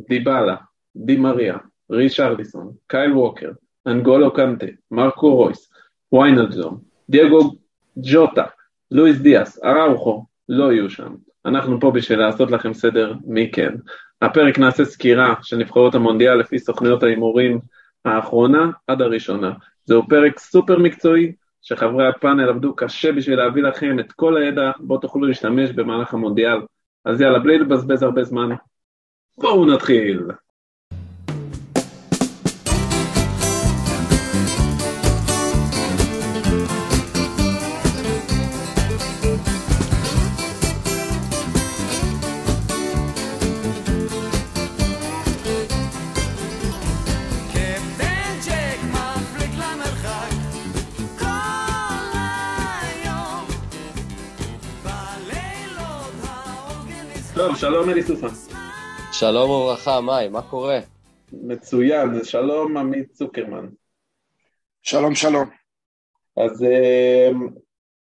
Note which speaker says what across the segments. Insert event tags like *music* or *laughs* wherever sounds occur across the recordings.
Speaker 1: דיבלה, די מריה, רישרליסון, קייל ווקר, אנגולו קנטה, מרקו רויס, ויינלדזון, דייגו ג'וטה, לואיס דיאס, אראוכו, לא יהיו שם. אנחנו פה בשביל לעשות לכם סדר מי כן. הפרק נעשה סקירה של נבחרות המונדיאל לפי סוכניות ההימורים האחרונה עד הראשונה. זהו פרק סופר מקצועי, שחברי הפאנל עבדו קשה בשביל להביא לכם את כל הידע בו תוכלו להשתמש במהלך המונדיאל. אז יאללה, בלי לבזבז הרבה זמן, בואו נתחיל. טוב, שלום אלי סוסן.
Speaker 2: שלום וברכה, מאי, מה קורה?
Speaker 1: מצוין, שלום עמית צוקרמן.
Speaker 3: שלום, שלום.
Speaker 1: אז אה,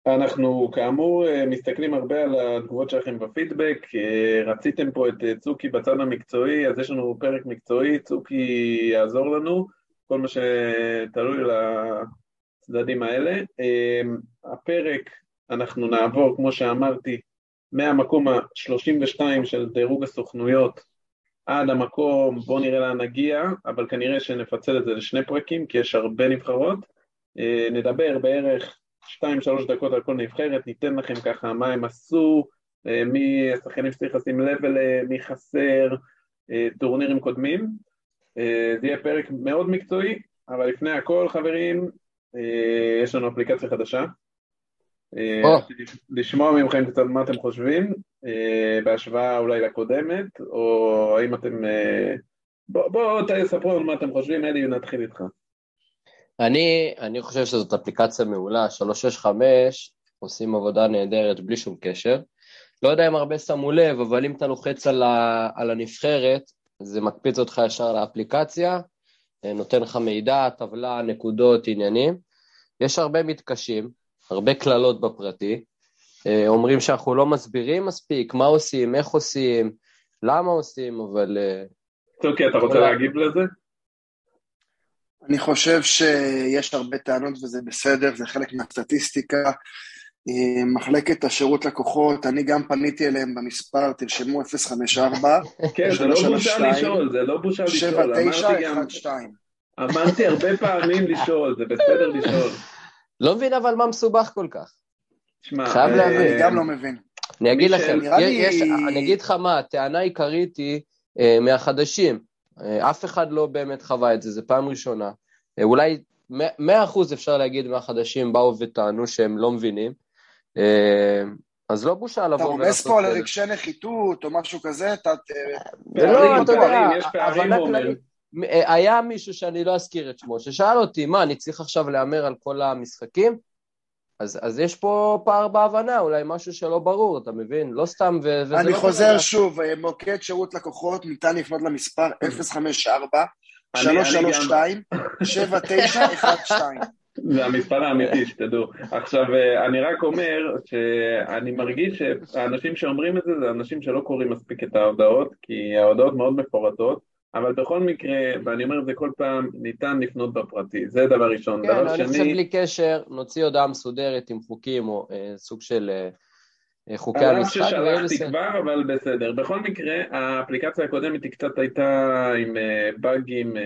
Speaker 1: אנחנו כאמור אה, מסתכלים הרבה על התגובות שלכם בפידבק, אה, רציתם פה את אה, צוקי בצד המקצועי, אז יש לנו פרק מקצועי, צוקי יעזור לנו, כל מה שתלוי לצדדים האלה. אה, הפרק, אנחנו נעבור, כמו שאמרתי, מהמקום ה-32 של דירוג הסוכנויות עד המקום, בואו נראה לאן נגיע, אבל כנראה שנפצל את זה לשני פרקים, כי יש הרבה נבחרות. אה, נדבר בערך 2-3 דקות על כל נבחרת, ניתן לכם ככה מה הם עשו, אה, מי השחקנים שצריך לשים לב אליהם, מי חסר, אה, טורנירים קודמים. זה יהיה פרק מאוד מקצועי, אבל לפני הכל חברים, יש לנו אפליקציה חדשה. רציתי לשמוע ממכם קצת מה אתם חושבים, בהשוואה אולי לקודמת, או האם אתם... אה, בואו בוא, תספרו לנו מה אתם חושבים, אלי, נתחיל איתך.
Speaker 2: אני, אני חושב שזאת אפליקציה מעולה, 365 עושים עבודה נהדרת בלי שום קשר. לא יודע אם הרבה שמו לב, אבל אם אתה לוחץ על, ה, על הנבחרת, זה מקפיץ אותך ישר לאפליקציה, אה, נותן לך מידע, טבלה, נקודות, עניינים. יש הרבה מתקשים, הרבה קללות בפרטי. אה, אומרים שאנחנו לא מסבירים מספיק מה עושים, איך עושים, למה עושים, אבל אה,
Speaker 1: צוקי, אתה רוצה להגיב לזה?
Speaker 3: אני חושב שיש הרבה טענות וזה בסדר, זה חלק מהסטטיסטיקה. אה, מחלקת השירות לקוחות, אני גם פניתי אליהם במספר, תרשמו 054
Speaker 1: כן, זה לא בושה לשאול, זה לא בושה לשאול.
Speaker 3: 7912.
Speaker 1: אמרתי גם, אמרתי הרבה פעמים לשאול, זה בסדר לשאול. *laughs*
Speaker 2: לא מבין אבל מה מסובך כל כך.
Speaker 1: שמע,
Speaker 2: חייב
Speaker 1: אה,
Speaker 2: להבין.
Speaker 3: אני גם לא מבין.
Speaker 2: אני אגיד לכם, יש, אני אגיד לך מה, הטענה העיקרית היא אה, מהחדשים. אה, אף אחד לא באמת חווה את זה, זו פעם ראשונה. אולי 100% אפשר להגיד מהחדשים באו וטענו שהם לא מבינים. אז לא בושה
Speaker 3: אתה
Speaker 2: לבוא
Speaker 3: רומז פה על. רגשי נחיתות או משהו כזה, אתה...
Speaker 2: זה לא, אתה יודע, הבנה. כללית. היה מישהו שאני לא אזכיר את שמו, ששאל אותי, מה, אני צריך עכשיו להמר על כל המשחקים? אז, אז יש פה פער בהבנה, אולי משהו שלא ברור, אתה מבין? לא סתם, ו- וזה
Speaker 3: אני
Speaker 2: לא
Speaker 3: חוזר
Speaker 2: כזה.
Speaker 3: שוב, אה, מוקד שירות לקוחות, ניתן לפנות למספר 054
Speaker 1: אני-
Speaker 3: 332 7912 *laughs*
Speaker 1: זה המספר האמיתי, שתדעו. עכשיו, אה, אני רק אומר שאני מרגיש שהאנשים שאומרים את זה, זה אנשים שלא קוראים מספיק את ההודעות, כי ההודעות מאוד מפורטות, אבל בכל מקרה, ואני אומר את זה כל פעם, ניתן לפנות בפרטי, זה דבר ראשון.
Speaker 2: כן,
Speaker 1: דבר
Speaker 2: אני חושב
Speaker 1: שני,
Speaker 2: בלי קשר, נוציא הודעה מסודרת עם חוקים או אה, סוג של אה, אה, חוקי המשחק, ויהיה
Speaker 1: ששלחתי
Speaker 2: בסדר.
Speaker 1: כבר, אבל בסדר. בכל מקרה, האפליקציה הקודמת היא קצת הייתה עם אה, באגים, אה,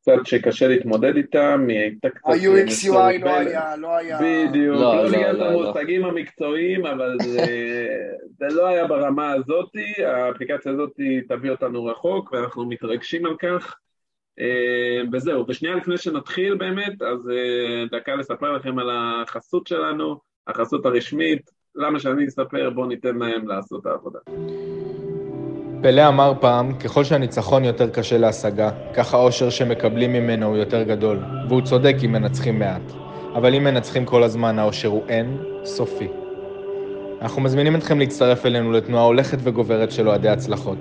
Speaker 1: קצת שקשה להתמודד איתם, היא הייתה קצת...
Speaker 3: ה-UX UI לא. היה, לא היה...
Speaker 1: בדיוק,
Speaker 2: לא,
Speaker 1: לא
Speaker 2: לא,
Speaker 1: ניגע
Speaker 2: לא, לא.
Speaker 1: למושגים המקצועיים, אבל זה, *laughs* זה לא היה ברמה הזאתי, האפליקציה הזאתי תביא אותנו רחוק, ואנחנו מתרגשים על כך. אה, וזהו, ושנייה לפני שנתחיל באמת, אז אה, דקה לספר לכם על החסות שלנו, החסות הרשמית, למה שאני אספר, בואו ניתן להם לעשות את העבודה.
Speaker 4: פלא אמר פעם, ככל שהניצחון יותר קשה להשגה, כך האושר שמקבלים ממנו הוא יותר גדול, והוא צודק אם מנצחים מעט. אבל אם מנצחים כל הזמן, האושר הוא אין סופי. אנחנו מזמינים אתכם להצטרף אלינו לתנועה הולכת וגוברת של אוהדי הצלחות.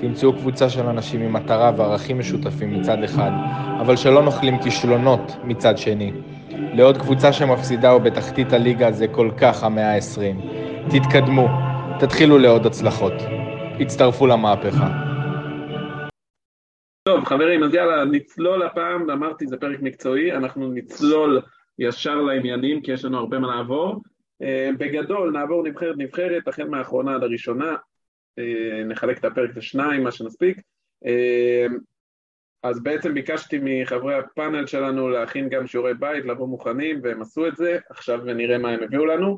Speaker 4: תמצאו קבוצה של אנשים עם מטרה וערכים משותפים מצד אחד, אבל שלא נוחלים כישלונות מצד שני. לעוד קבוצה שמפסידה או בתחתית הליגה זה כל כך המאה ה-20. תתקדמו, תתחילו לעוד הצלחות. הצטרפו למהפכה.
Speaker 1: טוב, חברים, אז יאללה, נצלול הפעם, אמרתי, זה פרק מקצועי, אנחנו נצלול ישר לעניינים, כי יש לנו הרבה מה לעבור. אה, בגדול, נעבור נבחרת-נבחרת, החל מהאחרונה עד הראשונה, אה, נחלק את הפרק לשניים, מה שנספיק. אה, אז בעצם ביקשתי מחברי הפאנל שלנו להכין גם שיעורי בית, לבוא מוכנים, והם עשו את זה, עכשיו נראה מה הם הביאו לנו.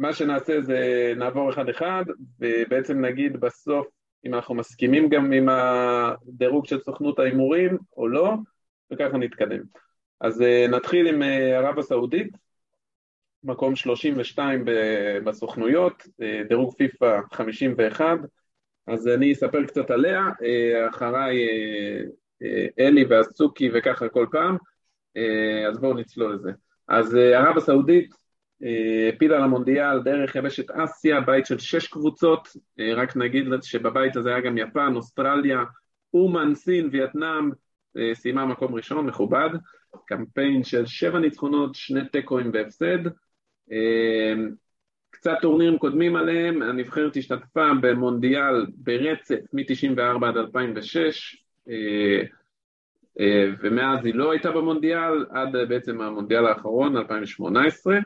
Speaker 1: מה שנעשה זה נעבור אחד-אחד, ובעצם נגיד בסוף אם אנחנו מסכימים גם עם הדירוג של סוכנות ההימורים או לא, וככה נתקדם. אז אה, נתחיל עם אה, ערב הסעודית, מקום 32 ב- בסוכנויות, אה, דירוג פיפא 51, אז אני אספר קצת עליה, אחריי אלי והסוכי וככה כל פעם, אז בואו נצלול לזה. אז ערב הסעודית העפילה למונדיאל דרך יבשת אסיה, בית של שש קבוצות, אה, רק נגיד שבבית הזה היה גם יפן, אוסטרליה, אומן, סין, וייטנאם, אה, סיימה מקום ראשון, מכובד, קמפיין של שבע ניצחונות, שני תיקואים והפסד. אה, קצת טורנירים קודמים עליהם, הנבחרת השתתפה במונדיאל ברצף מ-94 עד 2006, אה, אה, ומאז היא לא הייתה במונדיאל עד אה, בעצם המונדיאל האחרון, 2018.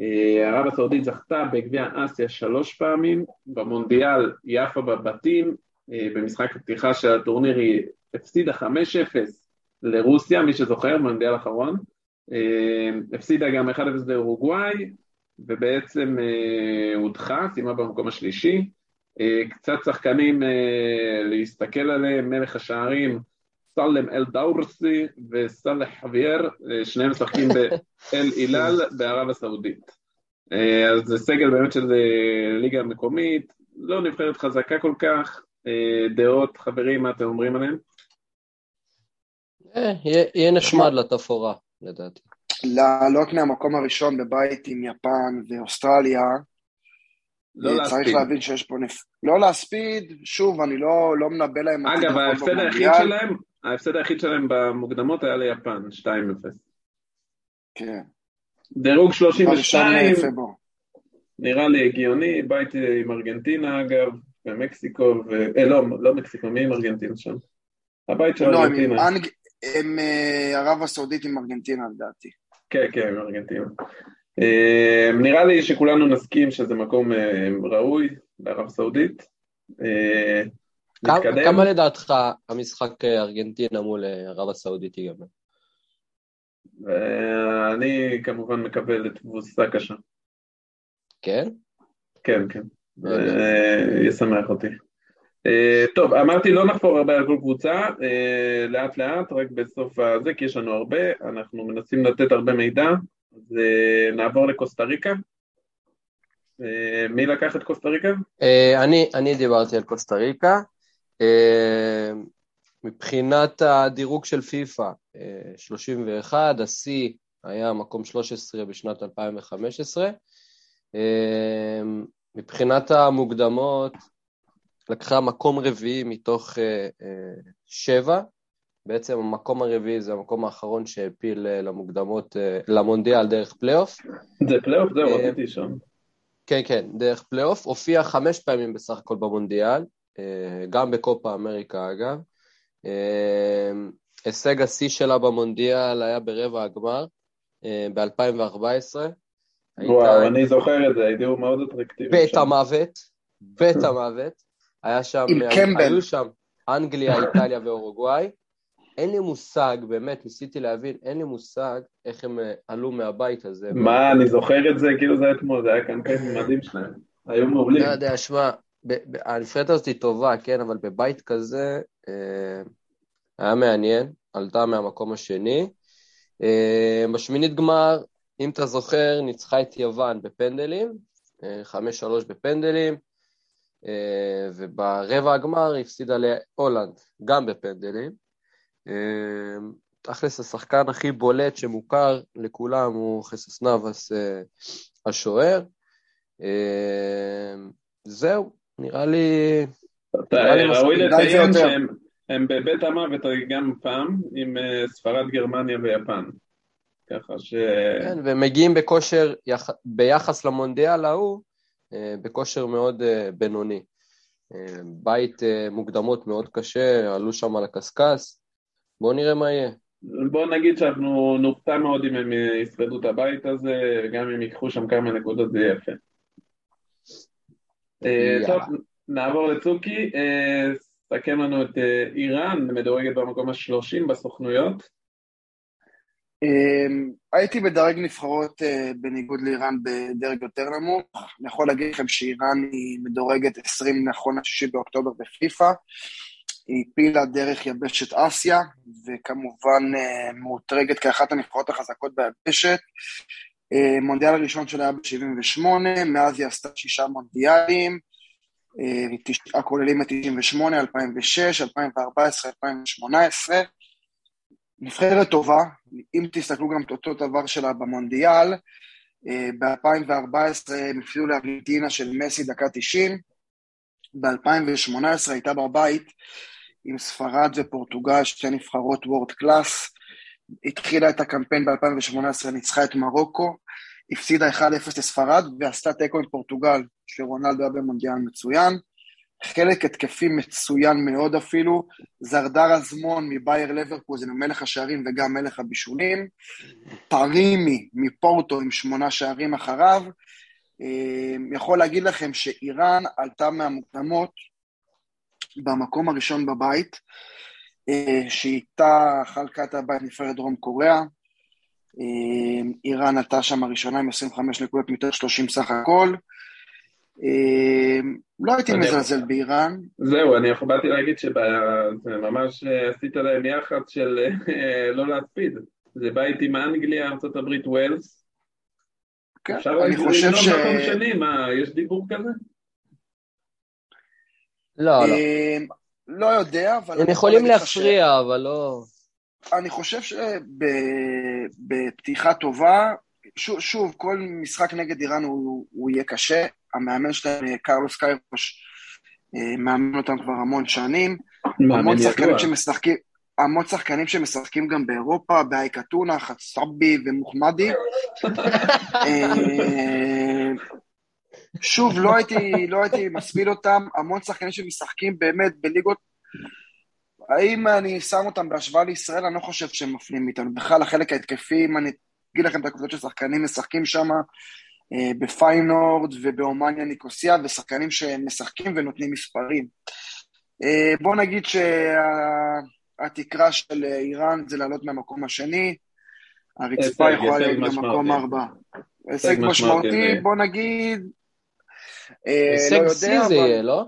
Speaker 1: אה, ערב הסעודית זכתה בגביע אסיה שלוש פעמים, במונדיאל היא עפה בבתים, אה, במשחק הפתיחה של הטורניר היא הפסידה 5-0 לרוסיה, מי שזוכר, במונדיאל האחרון, אה, הפסידה גם 1-0 לאורוגוואי, ובעצם הודחה, סיימה במקום השלישי. קצת שחקנים להסתכל עליהם, מלך השערים, סלם אל דאורסי וסלח חוויאר, אה, שניהם משחקים באל *laughs* אילל בערב הסעודית. אה, אז זה סגל באמת של אה, ליגה מקומית, לא נבחרת חזקה כל כך, דעות, חברים, מה אתם אומרים עליהם?
Speaker 2: יהיה נחמד לתפאורה, לדעתי.
Speaker 3: לעלות מהמקום הראשון בבית עם יפן ואוסטרליה,
Speaker 1: לא להספיד.
Speaker 3: צריך להבין שיש פה נפ... לא להספיד, שוב, אני לא, לא מנבא להם...
Speaker 1: אגב, ההפסד היחיד. שלהם, ההפסד היחיד שלהם במוקדמות היה ליפן, 2-0.
Speaker 3: כן.
Speaker 1: דירוג
Speaker 3: בראשון
Speaker 1: 32,
Speaker 3: לפברואר.
Speaker 1: נראה לי הגיוני, בית עם ארגנטינה אגב, ומקסיקו, ו... אה, לא, לא מקסיקו, מי עם ארגנטינה שם? הבית של
Speaker 3: לא, הם,
Speaker 1: ארגנטינה.
Speaker 3: אנג... הם אה, ערב הסעודית עם ארגנטינה לדעתי.
Speaker 1: כן, כן, עם ארגנטינה. אה, נראה לי שכולנו נסכים שזה מקום אה, ראוי בערב סעודית. אה,
Speaker 2: כמה-
Speaker 1: נתקדם.
Speaker 2: כמה לדעתך המשחק אה, ארגנטינה מול אה, ערב הסעודית ייגמר?
Speaker 1: ואני כמובן מקבל את תבוסה קשה.
Speaker 2: כן?
Speaker 1: כן, כן. ישמח אותי. אה, טוב, אמרתי לא נחפור הרבה על כל קבוצה, אה, לאט לאט, רק בסוף הזה, כי יש לנו הרבה, אנחנו מנסים לתת הרבה מידע, אז אה, נעבור לקוסטה ריקה. אה, מי לקח את קוסטה ריקה?
Speaker 2: אה, אני, אני דיברתי על קוסטה ריקה. אה, מבחינת הדירוג של פיפא, אה, 31, השיא היה מקום 13 בשנת 2015. אה, מבחינת המוקדמות, לקחה מקום רביעי מתוך אה, אה, שבע. בעצם המקום הרביעי זה המקום האחרון שהעפיל אה, למוקדמות, אה, למונדיאל דרך פלייאוף.
Speaker 1: זה פלייאוף? זהו,
Speaker 2: אה,
Speaker 1: רציתי שם.
Speaker 2: כן, כן, דרך פלייאוף, הופיע חמש פעמים בסך הכל במונדיאל, אה, גם בקופה אמריקה אגב. אה, הישג השיא שלה במונדיאל היה ברבע הגמר ב-2014.
Speaker 1: וואו, אני זוכר את זה, הייתי מאוד אטרקטיבי.
Speaker 2: בית
Speaker 1: שם.
Speaker 2: המוות, בית המוות. היה שם,
Speaker 3: עם קמבל.
Speaker 2: היו שם אנגליה, איטליה ואורוגוואי. אין לי מושג, באמת, ניסיתי להבין, אין לי מושג איך הם אה, עלו מהבית הזה.
Speaker 1: מה, אני זוכר את זה כאילו זה היה אתמול, זה היה קמפיין מדהים שלהם. היו מעולים.
Speaker 2: לא יודע, שמע, הנבחרת הזאת היא טובה, כן, אבל בבית כזה אה, היה מעניין, עלתה מהמקום השני. אה, בשמינית גמר, אם אתה זוכר, ניצחה את יוון בפנדלים, אה, 5-3 בפנדלים, אה, וברבע הגמר הפסידה להולנד, גם בפנדלים. תכלס השחקן הכי בולט שמוכר לכולם הוא חסוס נאבס השוער. זהו, נראה לי... לי
Speaker 1: ראוי לציין. שהם הם בבית המוות גם פעם עם אה, ספרד, גרמניה ויפן. ככה ש...
Speaker 2: כן, והם מגיעים בכושר, יח... ביחס למונדיאל ההוא, אה, בכושר מאוד אה, בינוני. אה, בית אה, מוקדמות מאוד קשה, עלו שם על הקשקש. בואו נראה מה יהיה.
Speaker 1: בוא נגיד שאנחנו נופתע מאוד אם הם ישרדו את הבית הזה, וגם אם ייקחו שם כמה נקודות זה יהיה יפה. אה. טוב, נעבור לצוקי, אה, סכם לנו את אה, איראן, מדורגת במקום השלושים בסוכנויות.
Speaker 3: אמ, הייתי מדרג נבחרות בניגוד לאיראן בדרג יותר נמוך. אני יכול להגיד לכם שאיראן היא מדורגת 20 נכון ל-6 באוקטובר בפיפ"א. היא הפילה דרך יבשת אסיה, וכמובן מאותרגת כאחת הנבחרות החזקות ביבשת. אה, מונדיאל הראשון שלה היה ב-78, מאז היא עשתה שישה מונדיאלים, אה, תשעה כוללים את 98, 2006, 2014, 2018. נבחרת טובה, אם תסתכלו גם את אותו דבר שלה במונדיאל, ב-2014 הם הפסידו לארגנטינה של מסי דקה 90, ב-2018 הייתה בבית עם ספרד ופורטוגל, שתי נבחרות וורד קלאס, התחילה את הקמפיין ב-2018, ניצחה את מרוקו, הפסידה 1-0 לספרד ועשתה תיקו עם פורטוגל, שרונלדו היה במונדיאל מצוין. חלק התקפי מצוין מאוד אפילו, זרדר אזמון מבייר לברקוזן, מלך השערים וגם מלך הבישולים, טרימי מפורטו עם שמונה שערים אחריו. אה, יכול להגיד לכם שאיראן עלתה מהמוקדמות במקום הראשון בבית, שאיתה חלקה את הבית נבחרת דרום קוריאה. אה, איראן עלתה שם הראשונה עם 25 נקודות מתוך 30 סך הכל. אה, לא הייתי מזלזל באיראן,
Speaker 1: זהו, אני באתי להגיד שממש עשית להם יח"צ של אה, לא להספיד. זה בית עם אנגליה, ארה"ב, ווילס.
Speaker 3: כן, אני חושב ש...
Speaker 1: מקום שני, מה, יש דיבור כזה?
Speaker 2: לא, לא.
Speaker 3: אה, לא יודע, אבל...
Speaker 2: הם יכולים
Speaker 3: לך ש-
Speaker 2: להפריע, אבל לא...
Speaker 3: אני חושב שבפתיחה טובה, שוב, שוב, כל משחק נגד איראן הוא, הוא יהיה קשה. המאמן שלהם, אה, קרלוס קיירוש, אה, מאמן אותם כבר המון שנים. המון שחקנים. שמשחקים, המון שחקנים שמשחקים גם באירופה, באייק אתונה, חצאבי ומוחמדי. *laughs* שוב, לא הייתי, לא הייתי מספיד אותם, המון שחקנים שמשחקים באמת בליגות, האם אני שם אותם בהשוואה לישראל, אני לא חושב שהם מפלים איתנו. בכלל, החלק ההתקפי, אם אני אגיד לכם את הקבוצות של שחקנים משחקים שם, אה, בפיינורד ובאומניה ניקוסיה, ושחקנים שמשחקים ונותנים מספרים. אה, בוא נגיד שהתקרה של איראן זה לעלות מהמקום השני, הרצפה יכולה להיות במקום. ארבע.
Speaker 1: הישג משמעותי,
Speaker 3: בוא נגיד, אה, לא
Speaker 2: הישג
Speaker 3: יודע,
Speaker 2: שיא זה
Speaker 3: אבל...
Speaker 2: יהיה, לא?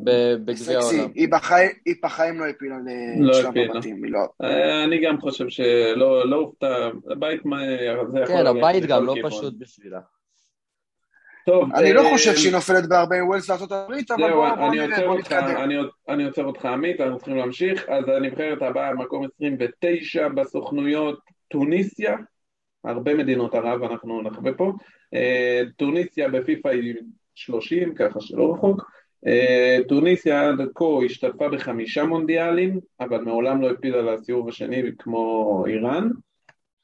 Speaker 2: בגביע. העולם.
Speaker 3: היא בחיים- היא בחיים לא הפילה
Speaker 1: לא
Speaker 3: לשלב. הבתים, היא לא.
Speaker 1: אה, אני גם חושב שלא לא הופתע, הבית מה- זה יכול
Speaker 2: כן, הבית גם לא. פשוט בשבילה.
Speaker 1: טוב,
Speaker 3: אני לא
Speaker 1: אה,
Speaker 3: חושב שהיא נופלת בהרבה עם ווילס לארצות הברית, אבל בואו נראה, בואו נתקדם.
Speaker 1: אני, אני עוצר אותך עמית, אנחנו צריכים להמשיך. אז הנבחרת הבאה, מקום 29 בסוכנויות, טוניסיה, הרבה מדינות ערב אנחנו נחווה פה. אה, טוניסיה בפיפ"א היא 30, ככה שלא רחוק. אה, טוניסיה עד כה השתתפה בחמישה מונדיאלים, אבל מעולם לא הפילה לסיבוב השני כמו איראן.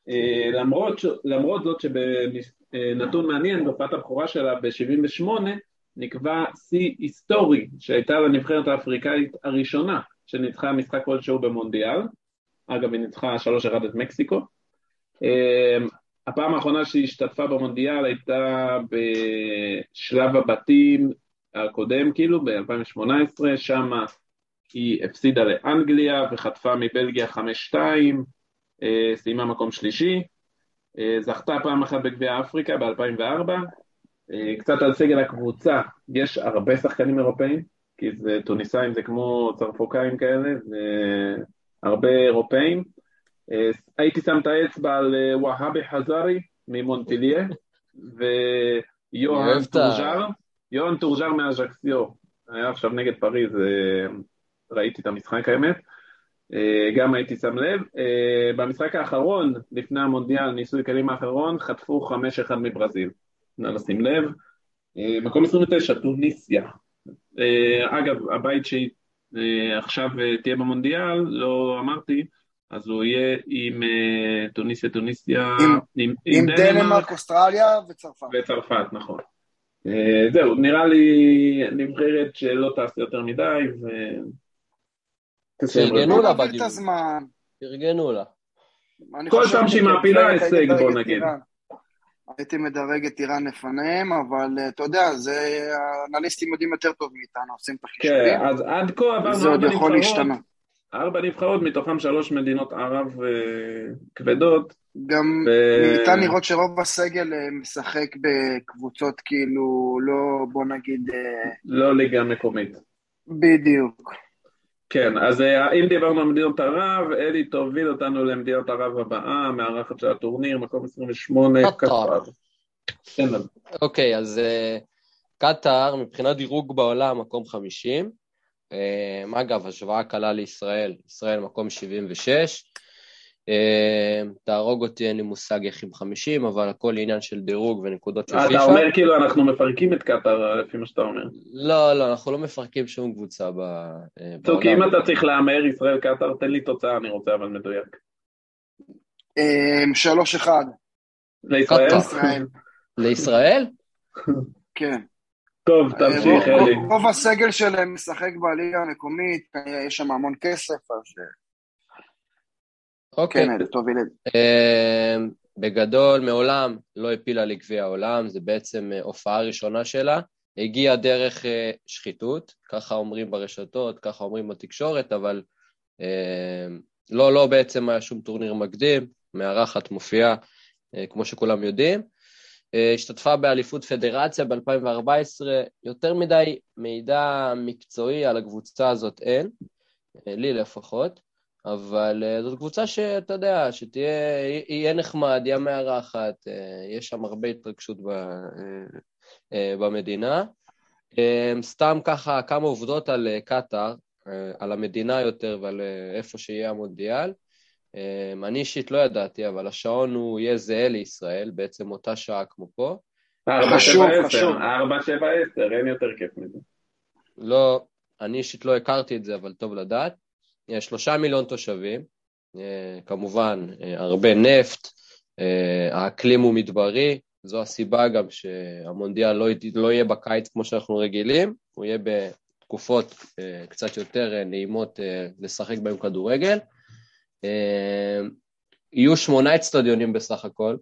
Speaker 1: אה, למרות, למרות זאת שבנתון מעניין, בהופעת הבכורה שלה ב-78 נקבע שיא היסטורי שהייתה לנבחרת האפריקאית הראשונה שניצחה משחק כלשהו במונדיאל. אגב, היא ניצחה 3-1 את מקסיקו. הפעם האחרונה שהיא השתתפה במונדיאל הייתה בשלב הבתים הקודם, כאילו, ב-2018, שם היא הפסידה לאנגליה וחטפה מבלגיה 5-2, אה, סיימה מקום שלישי, אה, זכתה פעם אחת בגביע אפריקה ב-2004, אה, קצת על סגל הקבוצה, יש הרבה שחקנים אירופאים, כי זה טוניסאים, זה כמו צרפוקאים כאלה, והרבה אירופאים. אה, הייתי שם את האצבע על אה, והאבי חזרי
Speaker 2: ממונפלייה,
Speaker 1: ויוהאן טוזגאר, יוהאן טוזגאר מאז'קסיו, היה עכשיו נגד פריז, אה, ראיתי את המשחק האמת. גם הייתי שם לב. במשחק האחרון, לפני המונדיאל, ניסוי כלים האחרון, חטפו 5-1 מברזיל. נא לשים לב. מקום 29, טוניסיה. אגב, הבית שהיא עכשיו תהיה במונדיאל, לא אמרתי, אז הוא יהיה עם אה, טוניסיה, טוניסיה,
Speaker 3: עם-
Speaker 1: עם,
Speaker 3: עם דנמרק, אוסטרליה וצרפת.
Speaker 1: וצרפת, נכון. אה, זהו, נראה לי נבחרת שלא תעשה יותר מדי, ו... רגע.
Speaker 2: לה.
Speaker 3: הזמן.
Speaker 2: פרגנו לה.
Speaker 1: כל פעם שהיא מעפילה הישג, בוא נגיד.
Speaker 3: הייתי מדרג את איראן לפניהם, אבל אה, אתה יודע, זה, האנליסטים יודעים יותר טוב מאיתנו, עושים את
Speaker 1: כן,
Speaker 3: החישובים,
Speaker 1: אז עד כה עברנו
Speaker 3: זה עוד
Speaker 1: ארבע
Speaker 3: יכול
Speaker 1: נבחרות,
Speaker 3: להשתנות.
Speaker 1: ארבע נבחרות, מתוכן שלוש מדינות ערב אה, כבדות,
Speaker 3: גם
Speaker 1: ו-
Speaker 3: ניתן לראות שרוב הסגל אה, משחק בקבוצות כאילו לא, בוא נגיד, אה,
Speaker 1: לא ליגה מקומית.
Speaker 3: בדיוק.
Speaker 1: כן, אז אם דיברנו על מדינות ערב, אלי תוביל אותנו למדינות ערב הבאה, המארחת של הטורניר, מקום 28,
Speaker 2: קטאר.
Speaker 1: כן,
Speaker 2: אוקיי, אז קטאר, מבחינת דירוג בעולם, מקום 50. אה, אגב, השוואה קלה לישראל, ישראל מקום 76. אה, תהרוג אותי, אין לי מושג איך עם 50, אבל הכל עניין של דירוג ונקודות של
Speaker 1: אתה
Speaker 2: פיפ"א.
Speaker 1: אומר כאילו אנחנו מפרקים את קטאר, לפי מה שאתה אומר.
Speaker 2: לא, לא, אנחנו לא מפרקים שום קבוצה ב- אה,
Speaker 1: צוקי, אם
Speaker 2: בעולם.
Speaker 1: אתה צריך להמר ישראל קטאר, תן לי תוצאה, אני רוצה אבל מדויק.
Speaker 3: אה, שלוש אחד,
Speaker 1: לישראל?
Speaker 2: לישראל?
Speaker 3: כן.
Speaker 1: טוב,
Speaker 3: אה,
Speaker 1: תמשיך, אלי.
Speaker 3: רוב הסגל שלהם משחק בליגה המקומית, כנראה יש שם המון כסף, אז אה,
Speaker 2: אוקיי.
Speaker 3: כן, את זה.
Speaker 2: אה, בגדול, מעולם לא הפילה לגביע העולם, זה בעצם אה, הופעה ראשונה שלה. הגיעה דרך אה, שחיתות, ככה אומרים ברשתות, ככה אומרים בתקשורת, אבל אה, לא, לא בעצם היה שום טורניר מקדים, מארחת מופיעה, אה, כמו שכולם יודעים. אה, השתתפה באליפות פדרציה ב-2014, יותר מדי מידע מקצועי על הקבוצה הזאת אין, אה, לי לפחות, אבל אה, זאת קבוצה שאתה יודע, שתהיה, יהיה נחמד, יהיה מארחת, יש שם הרבה התרגשות ב, במדינה. סתם ככה כמה עובדות על קטאר, על המדינה יותר ועל איפה שיהיה המונדיאל. אה, אני אישית לא ידעתי, אבל השעון הוא יהיה זהה לישראל, בעצם אותה שעה כמו פה.
Speaker 1: ארבע,
Speaker 3: חשוב,
Speaker 1: שבע,
Speaker 3: חשוב.
Speaker 1: עשר, ארבע, שבע, עשר, אין יותר כיף מזה.
Speaker 2: לא, אני אישית לא הכרתי את זה, אבל טוב לדעת. יש שלושה מיליון תושבים, אה, כמובן אה, הרבה נפט, אה, האקלים הוא מדברי, זו הסיבה גם שהמונדיאל לא, לא יהיה בקיץ כמו שאנחנו רגילים, הוא יהיה בתקופות אה, קצת יותר אה, נעימות אה, לשחק בהם כדורגל. אה, יהיו שמונה אצטדיונים בסך הכל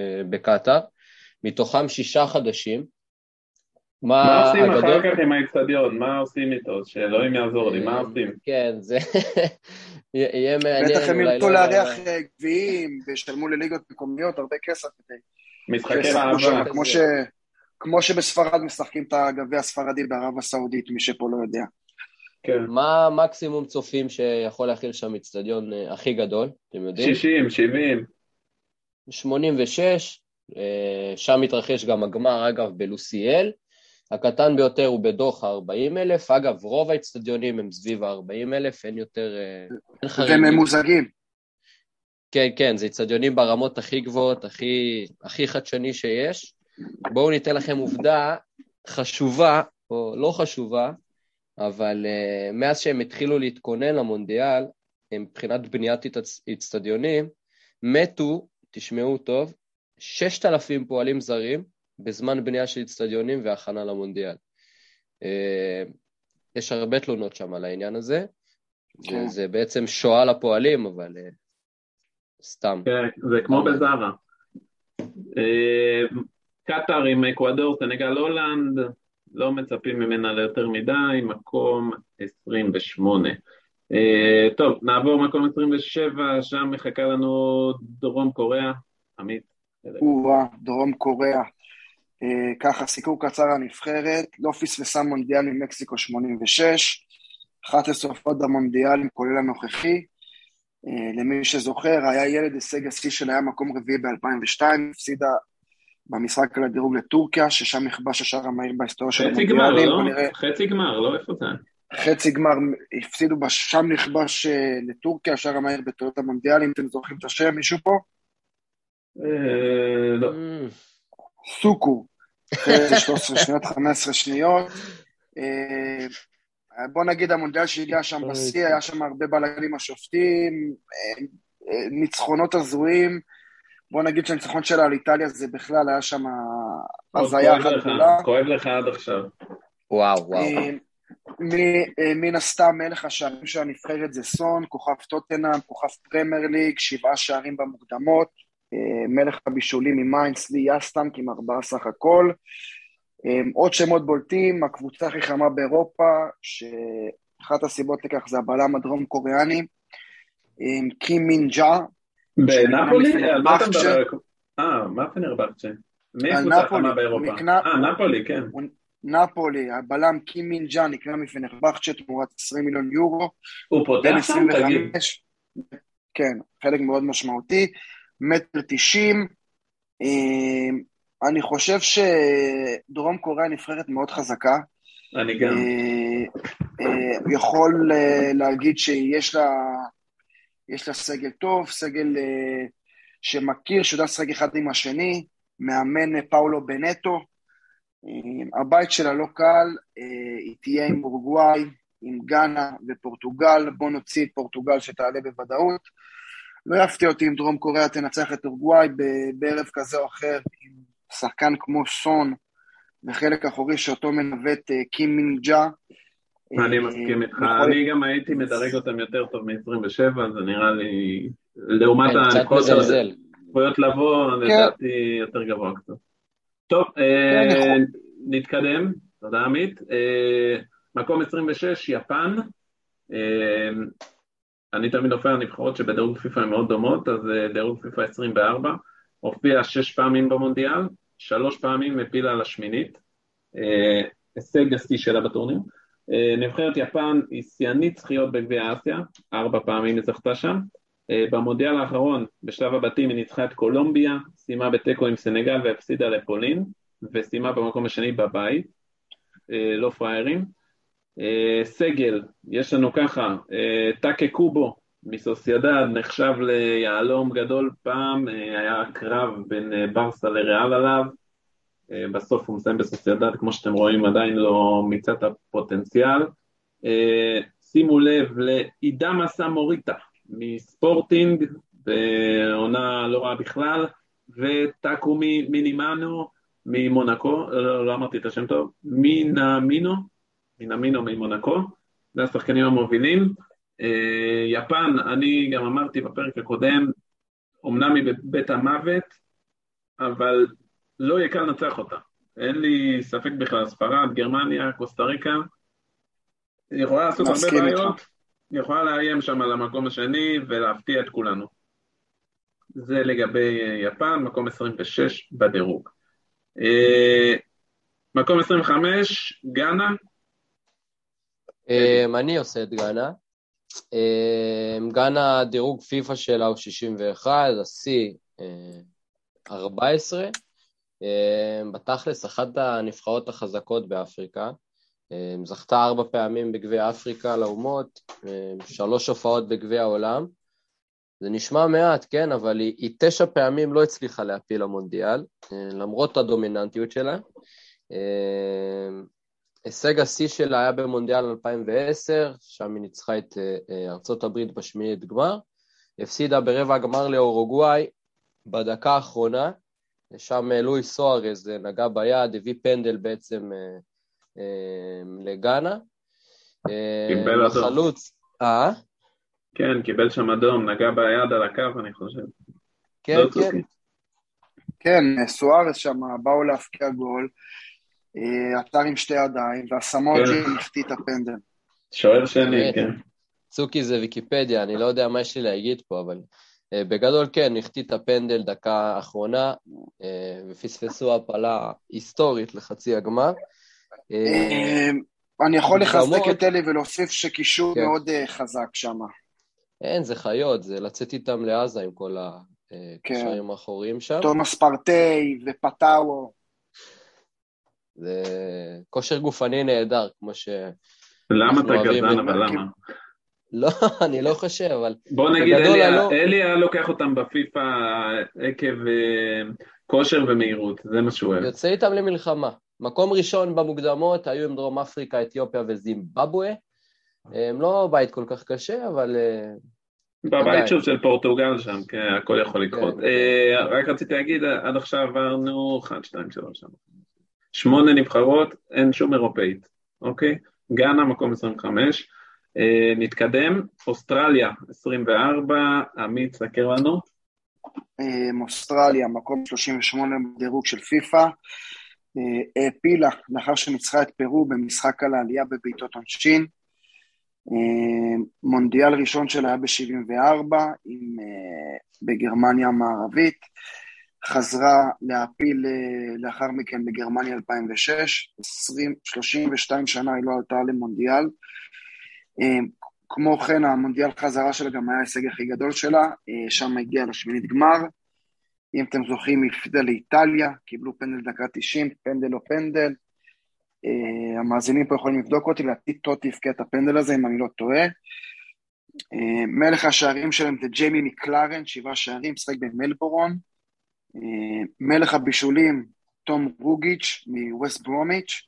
Speaker 2: אה, בקטאר, מתוכם שישה חדשים.
Speaker 1: מה עושים
Speaker 2: הגדול-
Speaker 1: אחר כך עם האצטדיון? מה עושים איתו? שאלוהים יעזור לי, מה
Speaker 2: אה,
Speaker 1: עושים?
Speaker 2: כן, זה *laughs* יהיה מעניין.
Speaker 3: בטח הם ירצו
Speaker 2: לא-
Speaker 3: לארח גביעים וישלמו לליגות מקומיות הרבה כסף כדי
Speaker 1: משחקי
Speaker 3: ש- כמו שבספרד משחקים את הגביע הספרדי בערב הסעודית, מי שפה לא יודע.
Speaker 1: כן.
Speaker 2: מה המקסימום צופים שיכול להכיל שם אצטדיון אה, הכי גדול, אתם יודעים?
Speaker 1: 60, 70.
Speaker 2: 86, אה, שם מתרחש גם הגמר, אגב, בלוסיאל. הקטן ביותר הוא בדוחה 40 אלף, אגב, רוב האצטדיונים הם סביב ה-40 אלף, אין יותר, אה, אין חריגים.
Speaker 3: והם ממוזגים.
Speaker 2: כן, כן, זה אצטדיונים ברמות הכי גבוהות, הכי, הכי חדשני שיש. בואו ניתן לכם עובדה חשובה, או לא חשובה, אבל uh, מאז שהם התחילו להתכונן למונדיאל, מבחינת בניית אצ- אצטדיונים, מתו, תשמעו טוב, 6,000 פועלים זרים בזמן בנייה של אצטדיונים והכנה למונדיאל. Uh, יש הרבה תלונות שם על העניין הזה,
Speaker 3: כן.
Speaker 2: וזה בעצם שואה לפועלים, אבל uh, סתם.
Speaker 1: כן, זה כמו בזארה. קטאר עם אקוודור, סנגל הולנד, לא מצפים ממנה ליותר מדי, מקום 28. אה, טוב, נעבור מקום 27, שם מחכה לנו דרום קוריאה. עמית.
Speaker 3: או-אה, דרום קוריאה. אה, ככה, סיקור קצר הנבחרת, לא פספסה מונדיאל ממקסיקו 86, 11 הופעות במונדיאלים כולל הנוכחי. אה, למי שזוכר, היה ילד הישג השיא שלה היה מקום רביעי ב-2002, הפסידה במשחק על הדירוג לטורקיה, ששם נכבש השער המהיר בהיסטוריה של
Speaker 1: חצי גמר,
Speaker 3: המונדיאלים.
Speaker 1: לא?
Speaker 3: בוא נראה,
Speaker 1: חצי גמר, לא? איפה זה?
Speaker 3: חצי גמר, הפסידו, שם נכבש אה, לטורקיה, השער המהיר בתולדות המונדיאלים, אתם זוכרים את השם, מישהו פה?
Speaker 1: אה, לא.
Speaker 3: סוכו, אחרי *laughs* איזה 13 שניות, 15 שניות. אה, בוא נגיד המונדיאל שהגיע שם בשיא, היה שם הרבה בלאגנים עם השופטים, ניצחונות הזויים. בוא נגיד שהניצחון שלה על איטליה זה בכלל היה שם
Speaker 1: כואב
Speaker 3: אחת גדולה.
Speaker 1: כואב לך עד עכשיו.
Speaker 2: וואו, וואו.
Speaker 3: אה, מ- אה, מן הסתם מלך השערים של הנבחרת זה סון, כוכב טוטנאם, כוכב פרמייר ליג, שבעה שערים במוקדמות, אה, מלך הבישולים ממיינדס לי ג'ה-סונג עם ארבעה סך הכל. עוד שמות בולטים, הקבוצה הכי חמה באירופה, שאחת הסיבות לכך זה הבלם הדרום קוריאני, קים מין ג'ה,
Speaker 1: בנפולי? על מה אתה
Speaker 3: פנרבחצ'ה.
Speaker 1: מדבר? אה, מה פנרבחצ'ה? מי
Speaker 3: על
Speaker 1: הקבוצה
Speaker 3: נפולי,
Speaker 1: החמה באירופה? אה, נפולי, כן.
Speaker 3: נפולי, הבלם קים ג'ה נקרא מפנרבחצ'ה תמורת 20 מיליון יורו,
Speaker 1: הוא פותח שם? תגיד.
Speaker 3: 25, כן, חלק מאוד משמעותי, מטר תשעים. אה, אני חושב שדרום קוריאה נבחרת מאוד חזקה.
Speaker 1: אני גם.
Speaker 3: אה, אה, יכול אה, להגיד שיש לה, יש לה סגל טוב, סגל אה, שמכיר, שיודע לשחק אחד עם השני, מאמן אה, פאולו בנטו. אה, הבית שלה לא קל, אה, היא תהיה עם אורוגוואי, עם גאנה ופורטוגל, בוא נוציא את פורטוגל שתעלה בוודאות. לא יפתיע אותי אם דרום קוריאה תנצח את אורוגוואי בערב כזה או אחר, עם שחקן כמו סון וחלק אחורי שאותו מנווט קים מינג ג'ה.
Speaker 1: אני
Speaker 3: אה,
Speaker 1: מסכים איתך, אני גם הייתי מדרג אותם יותר טוב מ-27, זה נראה לי, לעומת
Speaker 2: כן,
Speaker 1: הנקודות של. צפויות לבוא, לדעתי יותר גבוה קצת. טוב, אה,
Speaker 3: כן, יכול.
Speaker 1: נתקדם, תודה עמית. אה, מקום 26, יפן. אני תמיד הופך על נבחרות שבדירוג פיפ"א הן מאוד דומות, אז דירוג פיפ"א 24, הופיע שש פעמים במונדיאל, שלוש פעמים הפילה לשמינית, אה, הישג השיא שלה בטורניר. אה, נבחרת יפן היא שיאנית זכיות בגביע אסיה, ארבע פעמים היא זכתה שם. אה, במונדיאל האחרון, בשלב הבתים, היא ניצחה את קולומביה, סיימה בתיקו עם סנגל והפסידה לפולין, וסיימה במקום השני בבית, אה, לא פראיירים. סגל, יש לנו ככה, טאקה קובו מסוסיידד, נחשב ליהלום גדול פעם, היה קרב בין ברסה לריאל עליו, בסוף הוא מסיים בסוסיידד, כמו שאתם רואים עדיין לא מיצה את הפוטנציאל. אה, שימו לב לאידמה סמוריטה מספורטינג, בעונה לא רעה בכלל, וטאקומי מינימנו ממונקו, לא, לא אמרתי את השם טוב, מינמינו, מינמינו ממונקו, זה השחקנים המובילים. אה, יפן, אני גם אמרתי בפרק הקודם, אמנם היא בבית המוות, אבל לא יהיה קל לנצח אותה. אין לי ספק בכלל, ספרד, גרמניה, קוסטה ריקה, היא יכולה לעשות הרבה. בעיות, היא יכולה לאיים שם על המקום השני ולהפתיע את כולנו. זה לגבי אה, יפן, מקום 26 בדירוג. אה, מקום 25, גאנה,
Speaker 2: אמ, אני עושה את גאנה. גאנה, דירוג פיפא שלה הוא 61, השיא אה, 14. אמ, בתכלס, אחת הנבחרות החזקות באפריקה. אמ, זכתה ארבע פעמים בגביע אפריקה לאומות, אמ, שלוש הופעות בגביע העולם. זה נשמע מעט, כן, אבל היא, היא תשע פעמים לא הצליחה להפיל למונדיאל, למרות הדומיננטיות שלה. הישג השיא שלה היה במונדיאל 2010, שם היא ניצחה את אה, אה, ארצות הברית בשמינית גמר. הפסידה ברבע הגמר לאורוגוואי בדקה האחרונה, שם אה, לואי סוארז אה, נגע ביד, הביא פנדל בעצם אה, לגאנה.
Speaker 1: קיבל אדום.
Speaker 2: החלוץ, אה?
Speaker 1: כן, קיבל שם אדום, נגע ביד על הקו, אני חושב.
Speaker 2: כן,
Speaker 1: לא
Speaker 2: כן.
Speaker 3: כן, סוארס שם באו להפקיע גול, עצר עם שתי ידיים, והסמוג'י
Speaker 1: כן.
Speaker 3: החטיא את הפנדל.
Speaker 1: שוער שני. כן.
Speaker 2: צוקי זה ויקיפדיה, אני לא יודע מה יש לי להגיד פה, אבל בגדול כן, החטיא את הפנדל דקה אחרונה, אה, ופספסו הפלה היסטורית לחצי הגמר. אה,
Speaker 3: אה, אני יכול לחזק. את אלי ולהוסיף שקישור
Speaker 2: כן.
Speaker 3: מאוד אה, חזק שם.
Speaker 2: אין, זה חיות, זה לצאת איתם לעזה עם כל
Speaker 3: כן.
Speaker 2: הקשרים האחוריים שם.
Speaker 3: תומאס פרטי ופטאוו.
Speaker 2: זה כושר גופני נהדר, כמו ש...
Speaker 1: למה אתה גזען, אבל. למה?
Speaker 2: לא, *laughs* אני לא חושב, אבל
Speaker 1: בוא נגיד, אלי, אלי היה לוקח אותם בפיפא עקב אה, כושר ומהירות, זה מה שהוא אוהב.
Speaker 2: יוצא איתם למלחמה. מקום ראשון במוקדמות היו עם דרום אפריקה, אתיופיה וזימבבואה. הם לא בית כל כך קשה, אבל אה,
Speaker 1: בבית. שוב של פורטוגל שם, כן, הכל יכול לקרות.
Speaker 2: כן.
Speaker 1: אה, רק רציתי להגיד, עד עכשיו עברנו 1, 2, 3, 4, שמונה נבחרות, אין שום אירופאית, אוקיי? גאנה, מקום 25. אה, נתקדם, אוסטרליה, 24, עמית, סקר לנו.
Speaker 3: אה, אוסטרליה, מקום 38 בדירוג של פיפא, אה, העפילה לאחר שניצחה את פרו במשחק על העלייה בבעיטות עונשין. אה, מונדיאל ראשון שלה היה ב-74 בגרמניה המערבית, חזרה להעפיל אה, לאחר מכן בגרמניה 2006, 20, 32 שנה היא לא עלתה למונדיאל. אה, כמו כן, המונדיאל חזרה שלה גם היה ההישג הכי גדול שלה, אה, שם הגיעה לשמינית גמר. אם אתם זוכרים, היא הפסידה לאיטליה, קיבלו פנדל דקה 90, פנדל או פנדל. Uh, המאזינים פה יכולים לבדוק אותי, לדעתי טוטי הבקיע את הפנדל הזה, אם אני לא טועה. מלך השערים שלהם זה ג'יימי מקלרן, שבעה שערים, משחק במלבורון. מלך הבישולים, תום רוגיץ' מווסט ברומיץ'.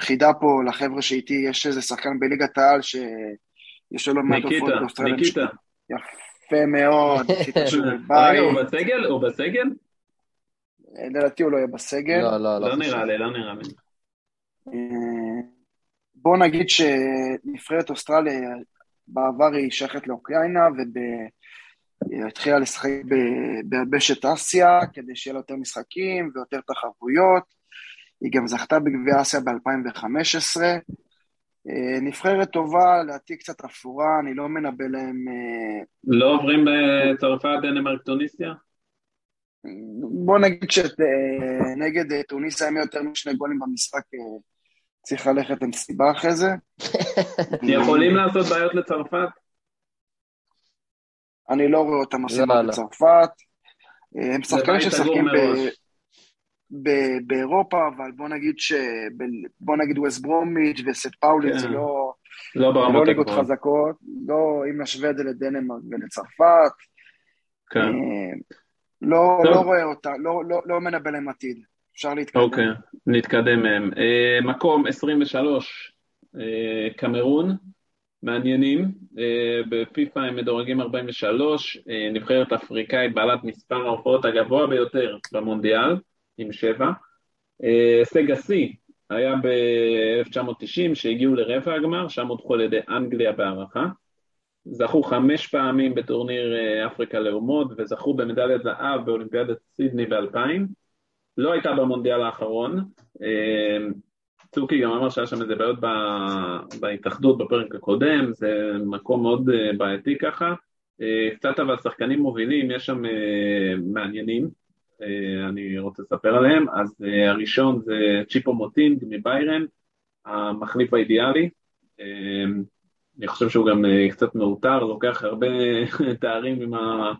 Speaker 3: חידה פה לחבר'ה שאיתי, יש איזה שחקן בליגת העל שיש לו לא מעט
Speaker 1: ניקיטה,
Speaker 3: באוסטרליה.
Speaker 1: ניקיטה.
Speaker 3: יפה מאוד, ניקיטה *laughs* שהוא
Speaker 1: רגע,
Speaker 3: בבית.
Speaker 1: הוא בסגל? הוא בסגל?
Speaker 3: לדעתי הוא לא יהיה בסגל.
Speaker 2: לא, לא,
Speaker 1: לא
Speaker 2: לא.
Speaker 1: נראה לי, לא נראה לי.
Speaker 3: אה, בוא נגיד שנבחרת אוסטרליה בעבר היא שייכת לאוקראינה והתחילה לשחק ב- ביבשת אסיה כדי שיהיה לה יותר משחקים ויותר תחרויות. היא גם זכתה בגביע אסיה ב-2015. אה, נבחרת טובה, לדעתי קצת אפורה, אני לא מנבא להם... אה,
Speaker 1: לא עוברים בצרפת, דנמרק, טוניסיה?
Speaker 3: בוא נגיד שנגד טוניסיה הם יותר משני גולים במשחק, אה, צריך ללכת עם סיבה אחרי זה. *laughs*
Speaker 1: יכולים לעשות בעיות לצרפת?
Speaker 3: אני לא רואה אותם עושים את. צרפת. אה, הם שחקנים
Speaker 1: סגור
Speaker 3: ב-
Speaker 1: מראש.
Speaker 3: ב- באירופה, אבל בוא נגיד ש... בוא נגיד ווסט ברומיץ' וסט פאולין
Speaker 1: כן.
Speaker 3: זה לא,
Speaker 1: לא
Speaker 3: לא
Speaker 1: ברמות
Speaker 3: ליגות
Speaker 1: הגבוהות.
Speaker 3: חזקות, לא אם נשווה את זה לדנמרק ולצרפת.
Speaker 1: כן.
Speaker 3: אה, לא
Speaker 1: טוב.
Speaker 3: לא רואה אותה, לא- לא לא מנבא להם עתיד. אפשר להתקדם.
Speaker 1: אוקיי, נתקדם מהם. אה, מקום 23, אה, קמרון, מעניינים. אה, בפיפ"א הם מדורגים 43, אה, נבחרת אפריקאית בעלת מספר ההופעות הגבוה ביותר במונדיאל, עם שבע. אה, הישג השיא היה ב-1990, שהגיעו לרבע הגמר, שם הודחו על ידי אנגליה בהערכה. זכו חמש פעמים בטורניר אה, אפריקה לאומות, וזכו במדליית זהב באולימפיאדת סידני ב-2000. לא הייתה במונדיאל האחרון. אה, צוקי גם אמר שהיה שם איזה בעיות בהתאחדות בפרק הקודם, זה מקום מאוד אה, בעייתי ככה. אה, קצת אבל שחקנים מובילים, יש שם אה, מעניינים, אה, אני רוצה לספר עליהם. אז אה, הראשון זה צ'יפו מוטינג מביירן, המחליף האידיאלי. אה, אני חושב שהוא גם אה, קצת מאותר, לוקח הרבה *laughs* תארים עם, ה,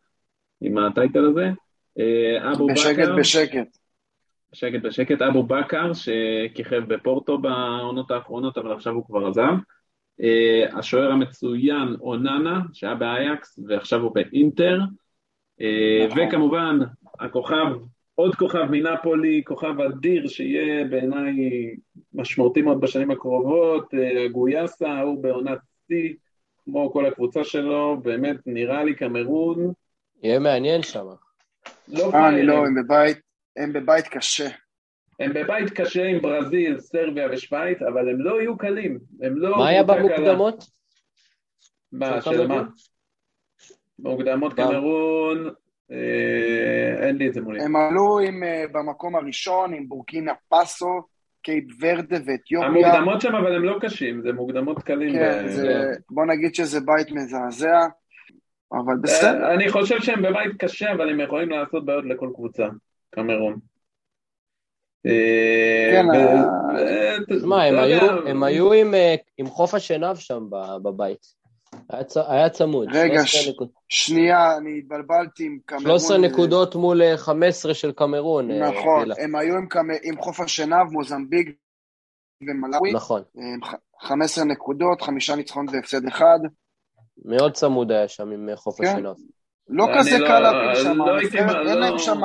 Speaker 1: עם הטייטל הזה. אה, אבו
Speaker 3: בשקט
Speaker 1: בכר,
Speaker 3: בשקט.
Speaker 1: בשקט בשקט, אבו בכר שכיכב בפורטו בעונות האחרונות, אבל עכשיו הוא כבר עזב. אה, השוער המצוין אוננה, שהיה באייקס ועכשיו הוא באינטר. אה,
Speaker 3: נכון.
Speaker 1: וכמובן, הכוכב, עוד כוכב מנפולי, כוכב אדיר שיהיה בעיניי משמעותי מאוד בשנים הקרובות, אה, גויאסה, הוא בעונת שיא, כמו כל הקבוצה שלו, באמת נראה לי קמרון,
Speaker 2: יהיה מעניין שם.
Speaker 1: לא
Speaker 3: אה, אני. לא, הם בבית, הם בבית קשה.
Speaker 1: הם בבית קשה עם ברזיל, סרביה ושווייץ, אבל הם לא יהיו קלים. הם לא...
Speaker 2: מה היה. במוקדמות?
Speaker 1: מה,
Speaker 2: של
Speaker 1: מה?
Speaker 2: קמרון?
Speaker 1: במוקדמות? קמרון, אין לי את זה מולי.
Speaker 3: הם עלו עם, אה, במקום הראשון עם בורקינה פאסו, קייפ ורדה ואתיופיה.
Speaker 1: המוקדמות שם אבל הם לא קשים, זה מוקדמות קלים.
Speaker 3: כן,
Speaker 1: ב-
Speaker 3: זה, בוא נגיד שזה בית מזעזע, אבל בסדר.
Speaker 1: אה, אני חושב שהם בבית קשה, אבל הם יכולים לעשות בעיות לכל קבוצה, קמרון. אה,
Speaker 3: כן, אה,
Speaker 1: אה,
Speaker 2: שמע, הם היו- עם, אה, חוף השנהב שם בבית. היה צמוד.
Speaker 3: רגע,
Speaker 2: 13
Speaker 3: ש-
Speaker 2: נקוד-
Speaker 3: שנייה, אני התבלבלתי עם קמרון.
Speaker 2: 13 נקודות מול אה, 15 של קמרון. אה,
Speaker 3: נכון,
Speaker 2: גילה.
Speaker 3: הם היו עם, קמ- עם חוף השנהב, מוזמביק ומלאווי.
Speaker 2: נכון.
Speaker 3: אה, ח- 15 נקודות, חמישה ניצחון והפסד אחד.
Speaker 2: מאוד צמוד היה שם עם אה, חוף
Speaker 3: כן.
Speaker 2: השנהב.
Speaker 3: לא כזה
Speaker 1: לא-
Speaker 3: קל להפיל שם,
Speaker 1: לא
Speaker 3: אין
Speaker 1: לא-
Speaker 3: להם שם...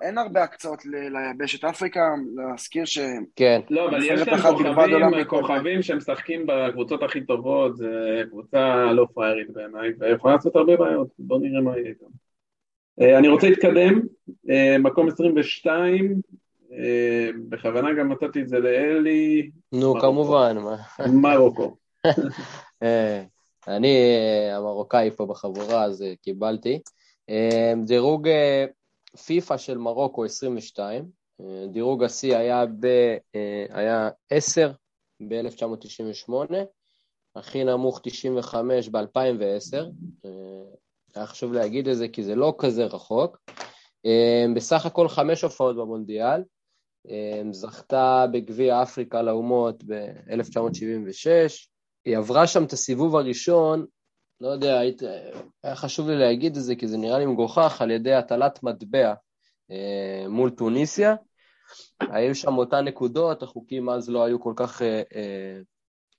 Speaker 3: אין הרבה הקצאות ל- ליבשת אפריקה, להזכיר ש...
Speaker 2: כן,
Speaker 1: לא, אבל יש להם כוכבים,
Speaker 3: מכל
Speaker 1: כוכבים שמשחקים בקבוצות הכי טובות, זה קבוצה לא פראיירית בעיניי, ויכולה לעשות הרבה בעיות, בואו נראה מה יהיה איתם. אה, אני רוצה להתקדם, אה, מקום 22, אה, בכוונה גם נתתי את זה לאלי,
Speaker 2: נו,
Speaker 1: מרוקו.
Speaker 2: כמובן. מה.
Speaker 1: מרוקו. *laughs*
Speaker 2: אה, אני אה, המרוקאי פה בחבורה, אז אה, קיבלתי. אה, דירוג אה, פיפא של מרוקו 22, אה, דירוג השיא היה, ב, אה, היה 10 ב-1998, הכי נמוך 95 ב-2010. היה חשוב להגיד את זה כי זה לא כזה רחוק. אה, בסך הכל חמש הופעות במונדיאל. אה, זכתה בגביע אפריקה לאומות ב-1976. היא עברה שם את הסיבוב הראשון, לא יודע, היית, היה חשוב לי להגיד את זה כי זה נראה לי מגוחך, על ידי הטלת מטבע אה, מול טוניסיה. היו שם אותן נקודות, החוקים אז לא היו כל כך אה, אה,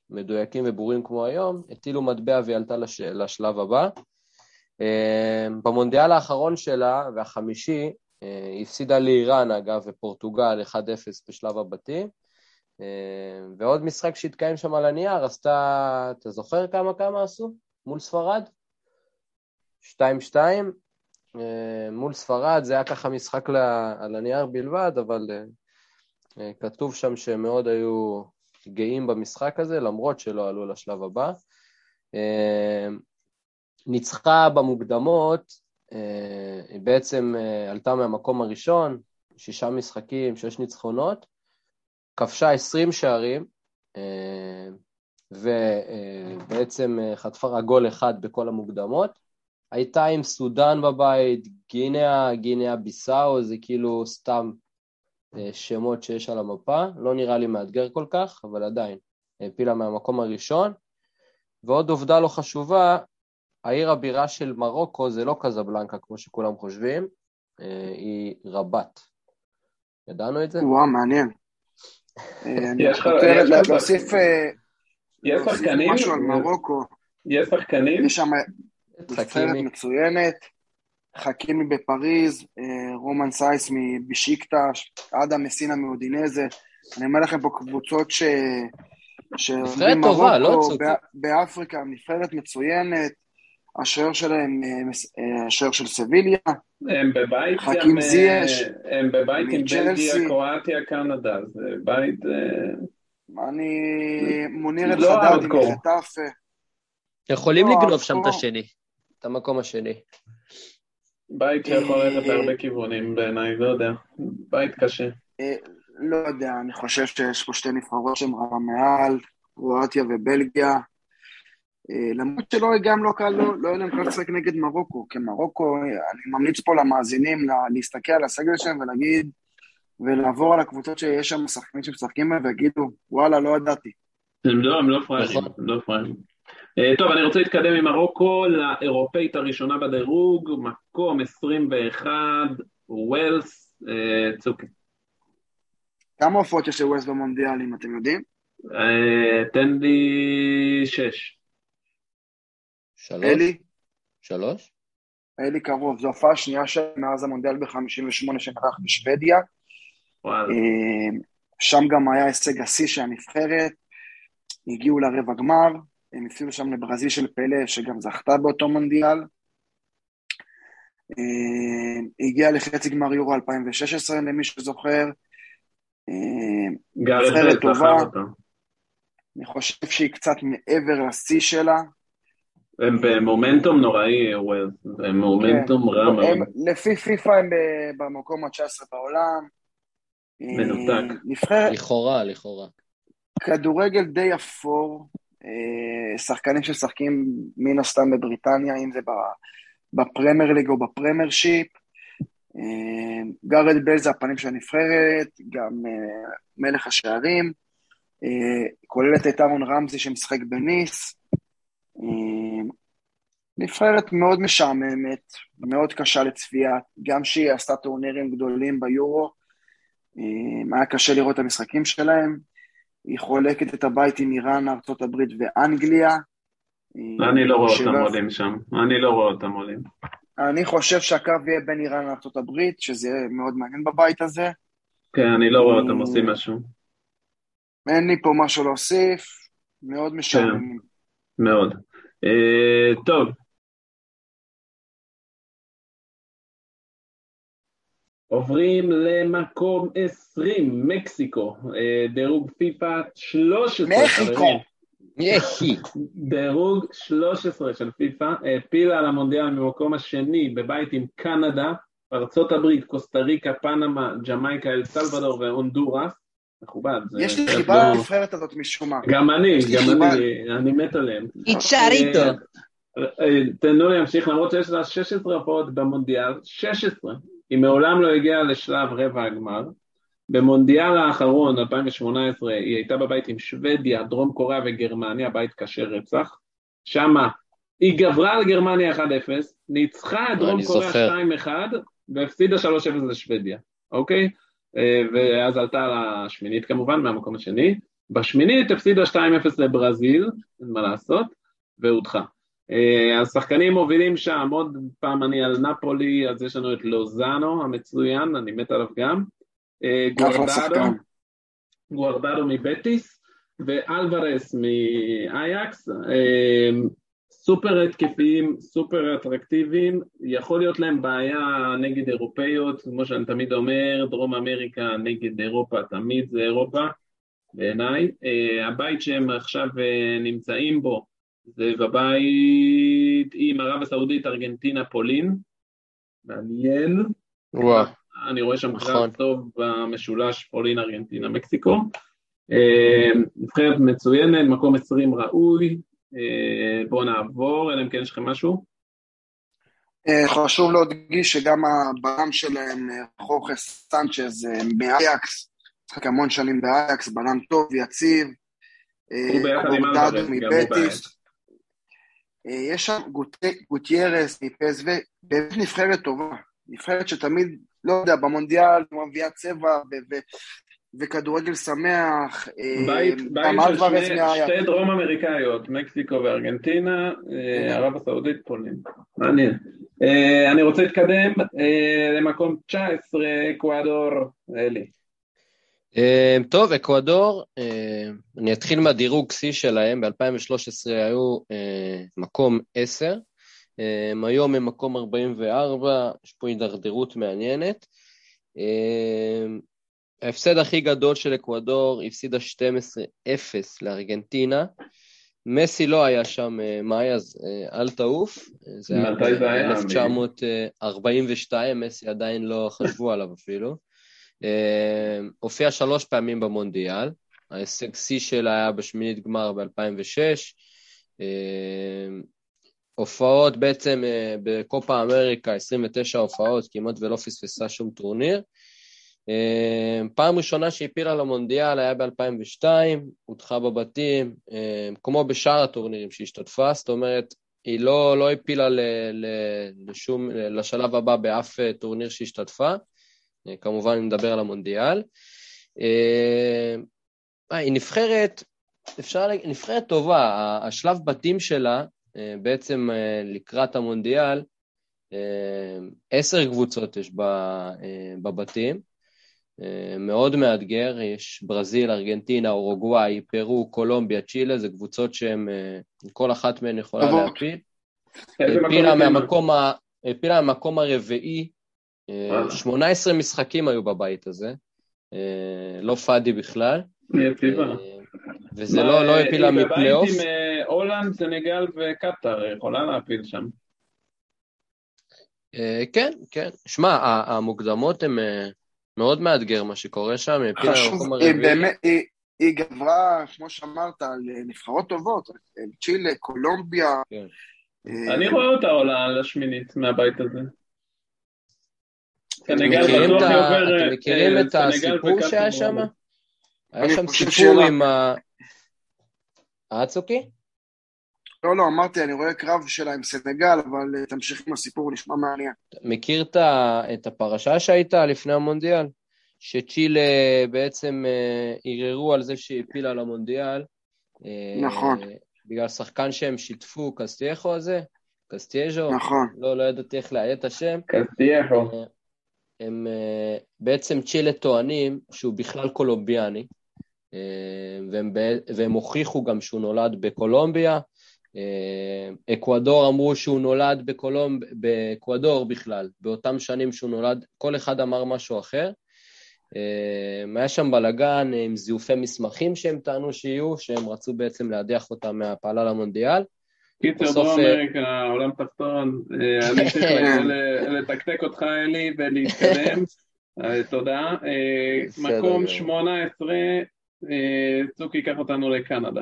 Speaker 2: מדויקים וברורים כמו היום, הטילו מטבע והיא עלתה לש, לשלב הבא. אה, במונדיאל האחרון שלה, והחמישי, אה, הפסידה לאיראן אגב ופורטוגל 1-0 בשלב הבתים. אה, ועוד משחק שהתקיים שם על הנייר, עשתה, אתה זוכר כמה כמה עשו? מול ספרד? 2-2. אה, מול ספרד זה היה ככה משחק על הנייר בלבד, אבל אה, אה, כתוב שם שהם מאוד היו גאים במשחק הזה, למרות שלא עלו לשלב הבא. ניצחה במוקדמות, היא בעצם עלתה מהמקום הראשון, שישה משחקים, שש ניצחונות, כבשה 20 שערים, ובעצם אה, חטפה רק גול אחד בכל המוקדמות. הייתה עם סודאן בבית, גינאה, גינאה ביסאו, זה כאילו סתם אה, שמות שיש על המפה, לא נראה לי מאתגר כל כך, אבל עדיין, העפילה מהמקום הראשון. ועוד עובדה לא חשובה, העיר הבירה של מרוקו זה לא קזבלנקה כמו שכולם חושבים, אה, היא רבת. ידענו את זה?
Speaker 3: וואו, מעניין. אני רוצה להוסיף
Speaker 1: יש
Speaker 3: להוסיף
Speaker 1: שחקנים?
Speaker 3: משהו על מרוקו.
Speaker 1: יש שחקנים?
Speaker 3: יש שם נבחרת. מצוינת, חכימי בפריז, אה, רומן סייס מבשיקטש, אדם מסינה מאודינזה. אני אומר לכם פה קבוצות ש...
Speaker 2: נבחרת טובה, לא צוקי.
Speaker 3: באפריקה, נבחרת מצוינת. השוער שלהם, אה, אה, השוער של סביליה,
Speaker 1: הם בבית
Speaker 3: חכים זייש,
Speaker 1: הם בבית עם. בלגיה, קרואטיה, קנדה, זה בית...
Speaker 3: אני מוניר את
Speaker 1: לא
Speaker 3: חדד עם. חטאפה.
Speaker 2: יכולים
Speaker 3: לא,
Speaker 2: לגנוב שם את השני, את המקום השני.
Speaker 1: בית שיכול
Speaker 3: אה,
Speaker 1: ללכת להרבה כיוונים בעיניי, לא יודע. בית קשה.
Speaker 3: אה, לא יודע, אני חושב שיש פה שתי נבחרות שהן רמה מעל, קרואטיה ובלגיה. אה, למרות שלא, גם לא קל, לא, לא יהיה להם קל לשחק נגד מרוקו, כי מרוקו, אני ממליץ פה למאזינים לה- להסתכל על הסגל שלהם ולהגיד, ולעבור על הקבוצות שיש שם שחקנים שמשחקים בהם ויגידו, וואלה, לא ידעתי.
Speaker 1: הם לא, הם לא פראיירים,
Speaker 2: נכון.
Speaker 1: הם לא פראיירים. אה, טוב, אני רוצה להתקדם ממרוקו לאירופאית הראשונה בדירוג, מקום 21, ווילס, אה, צוקי.
Speaker 3: כמה הופעות יש לווסט במונדיאל, אם אתם יודעים?
Speaker 1: אה, תן לי שש.
Speaker 2: שלוש?
Speaker 3: אלי?
Speaker 2: שלוש?
Speaker 3: אלי קרוב, זו הופעה שנייה שלהם מאז המונדיאל ב-58 שנערך בשוודיה. אה, שם גם היה הישג השיא של הנבחרת, הגיעו לרבע גמר, הם הפסידו שם לברזיל של פלא, שגם זכתה באותו מונדיאל. אה, הגיעה לחצי גמר יורו 2016, למי שזוכר.
Speaker 1: גארד
Speaker 3: נבחרת טובה. אני חושב שהיא קצת מעבר לשיא שלה.
Speaker 1: הם במומנטום נוראי, ווילס. הם במומנטום רע מאוד.
Speaker 3: הם, לפי פיפ"א הם במקום ה-19 בעולם. אה,
Speaker 1: מנותק.
Speaker 3: נבחרת,
Speaker 2: לכאורה, לכאורה.
Speaker 3: כדורגל די אפור, אה, שחקנים שמשחקים מן הסתם בבריטניה, אם זה ב- בפרמייר ליג או בצ'מפיונשיפ. אה, גארת' בייל זה הפנים של הנבחרת, גם אה, מלך השערים, אה, כוללת את אהרון רמזי שמשחק בניס. אה, נבחרת מאוד משעממת, מאוד קשה לצפייה, גם שהיא עשתה טורנירים גדולים ביורו, אה, היה קשה לראות את המשחקים שלהם. היא חולקת את הבית עם איראן, ארה"ב ואנגליה. אה,
Speaker 1: אני לא רואה אותם עולים שם. אני לא רואה אותם עולים.
Speaker 3: אני חושב שהקרב יהיה בין איראן לארה"ב, שזה יהיה מאוד מעניין בבית הזה.
Speaker 1: כן, אני לא רואה אותם עושים משהו.
Speaker 3: אין לי פה משהו להוסיף, מאוד משעממים.
Speaker 1: מאוד. אה, טוב. עוברים למקום 20, מקסיקו. אה, דירוג פיפא 13,
Speaker 3: מקסיקו.
Speaker 2: יחי. *laughs*
Speaker 1: דירוג 13 של פיפא, העפילה על המונדיאל ממקום השני בבית עם קנדה, ארצות הברית, קוסטה ריקה, פנמה, ג'מייקה, אל סלבדור והונדורס. מכובד.
Speaker 3: יש לי חיבה
Speaker 1: לא-
Speaker 3: לנבחרת הזאת משום מה.
Speaker 1: גם אני, גם. אני, אני מת עליהם.
Speaker 2: איצ'ריטו.
Speaker 1: אה, אה, תנו לי להמשיך, למרות שיש לה 16 הופעות במונדיאל, 16. היא מעולם לא הגיעה לשלב רבע הגמר. במונדיאל האחרון, 2018, היא הייתה בבית עם שוודיה, דרום קוריאה וגרמניה, בית קשה רצח. שמה היא גברה על גרמניה 1-0, ניצחה את דרום קוריאה
Speaker 2: זוכר.
Speaker 1: 2-1 והפסידה 3-0 לשוודיה, אוקיי? אה, ואז עלתה לשמינית כמובן, מהמקום השני. בשמינית הפסידה 2-0 לברזיל, אין מה לעשות, והודחה. אה, השחקנים מובילים שם, עוד פעם אני על נפולי, אז יש לנו את לוזאנו המצוין, אני מת עליו גם. אה, גוארדדו,
Speaker 3: שחקן.
Speaker 1: גוארדדו מבטיס, ואלוורס מאייקס, אה, סופר התקפיים, סופר אטרקטיביים, יכול להיות להם בעיה נגד אירופאיות, כמו שאני תמיד אומר, דרום אמריקה נגד אירופה, תמיד זה אירופה, בעיניי. אה, הבית שהם עכשיו אה, נמצאים בו זה בבית עם ערב הסעודית, ארגנטינה, פולין, מעניין.
Speaker 2: וואו.
Speaker 1: אני רואה שם
Speaker 2: נכון.
Speaker 1: קרב טוב במשולש פולין, ארגנטינה, מקסיקו. אה, נבחרת מצוינת, מקום 20 ראוי. אה, בואו נעבור, אלא אם כן יש לכם משהו.
Speaker 3: אה, חשוב להדגיש שגם הבלם שלהם, חורכה סנצ'ז מאייקס, משחק המון שנים באייקס, בלם טוב, יציב.
Speaker 1: הוא ביחד עם אלוורז, גם הוא
Speaker 3: מבטיס. אה, יש שם גוט- גוטיירס מפסו, באמת נבחרת טובה. נבחרת שתמיד, לא יודע, במונדיאל מביאה צבע וכדורגל שמח. אה,
Speaker 1: בית, בית של שני. שתי דרום אמריקאיות, מקסיקו וארגנטינה, אה, ערב הסעודית, פולין. מעניין. אני רוצה להתקדם למקום 19, אקוודור, אלי.
Speaker 2: אה, טוב, אקוודור, אה, אני אתחיל מהדירוג שיא שלהם, ב-2013 היו אה, מקום 10, אה, היום הם מקום 44, יש פה הידרדרות מעניינת. ההפסד הכי גדול של אקוודור, הפסידה 12-0 לארגנטינה. מסי לא היה שם, מאי, אז אל תעוף. זה היה
Speaker 1: מתי זה היה?
Speaker 2: ב-1942, מסי עדיין לא חשבו עליו אפילו. אה, הופיע שלוש פעמים במונדיאל, ההישג שיא שלה היה בשמינית גמר ב-2006. הופעות בעצם אה, בקופה אמריקה, 29 הופעות, כמעט ולא פספסה שום טורניר. אה, פעם ראשונה שהפילה למונדיאל היה ב-2002, הודחה בבתים, כמו בשאר הטורנירים שהשתתפה, זאת אומרת, היא לא, לא הפילה ל, ל, לשום, לשלב הבא באף אה, טורניר שהשתתפה. אה, כמובן, אני מדבר על המונדיאל. אה, אה, היא נבחרת, אפשר להגיד, נבחרת טובה. השלב בתים שלה, אה, בעצם לקראת המונדיאל, עשר קבוצות יש ב- בבתים. מאוד מאתגר, יש ברזיל, ארגנטינה, אורוגוואי, פרו, קולומביה, צ'ילה, זה קבוצות שהן, כל אחת מהן יכולה. להפיל.
Speaker 1: אתם?
Speaker 2: מהמקום, ה... העפילה מהמקום הרביעי. 18 משחקים היו בבית הזה, אה, לא פאדי בכלל. אה, וזה לא, לא העפילה מפלייאוף.
Speaker 1: היא בבית עם אה, הולנד, סנגל וקטאר, יכולה להפיל שם.
Speaker 2: אה, כן, כן. שמע, המוקדמות הן אה, מאוד מאתגר מה שקורה שם, היא מהמקום
Speaker 3: היא
Speaker 2: הרביעי.
Speaker 3: באמת, היא, היא גברה, כמו שאמרת, על אה, נבחרות טובות, אה, צ'ילה, קולומביה.
Speaker 2: כן.
Speaker 3: אה,
Speaker 1: אני רואה אותה עולה לשמינית מהבית הזה. סנגל
Speaker 2: מכירים
Speaker 1: בטוח עובר,
Speaker 2: אתם
Speaker 1: אה,
Speaker 2: מכירים
Speaker 1: אה,
Speaker 2: את הסיפור שהיה שם? היה שם סיפור. עם ה... אה, צוקי?
Speaker 3: לא, לא, אמרתי, אני רואה קרב שלה עם סנגל, אבל אה, תמשיך עם הסיפור, נשמע מעניין.
Speaker 2: מכיר את ה- את הפרשה שהייתה לפני המונדיאל? שצ'ילה בעצם אה, ערערו על זה שהיא הפילה למונדיאל. אה,
Speaker 3: נכון.
Speaker 2: בגלל שחקן שהם שיתפו, קסטייחו הזה, קסטייז'ו,
Speaker 3: נכון.
Speaker 2: לא, לא ידעתי איך לאיית את השם.
Speaker 1: קסטייחו.
Speaker 2: הם אה, בעצם צ'ילה טוענים שהוא בכלל קולומביאני, אה, והם, והם הוכיחו גם שהוא נולד בקולומביה. אה, אקוודור אמרו שהוא נולד בקולומב... באקוודור בכלל, באותם שנים שהוא נולד, כל אחד אמר משהו אחר. היה שם בלאגן עם זיופי מסמכים שהם טענו שיהיו, שהם רצו בעצם להדיח אותם מהפעלה למונדיאל.
Speaker 1: קיצר, דרום
Speaker 2: אה,
Speaker 1: אמריקה, עולם תחתון, אה, אני צריך ל- ל- לתקתק אותך, אלי, ולהתקדם. אה, תודה. מקום
Speaker 2: גמור.
Speaker 1: 18, אה, צוקי, ייקח אותנו לקנדה.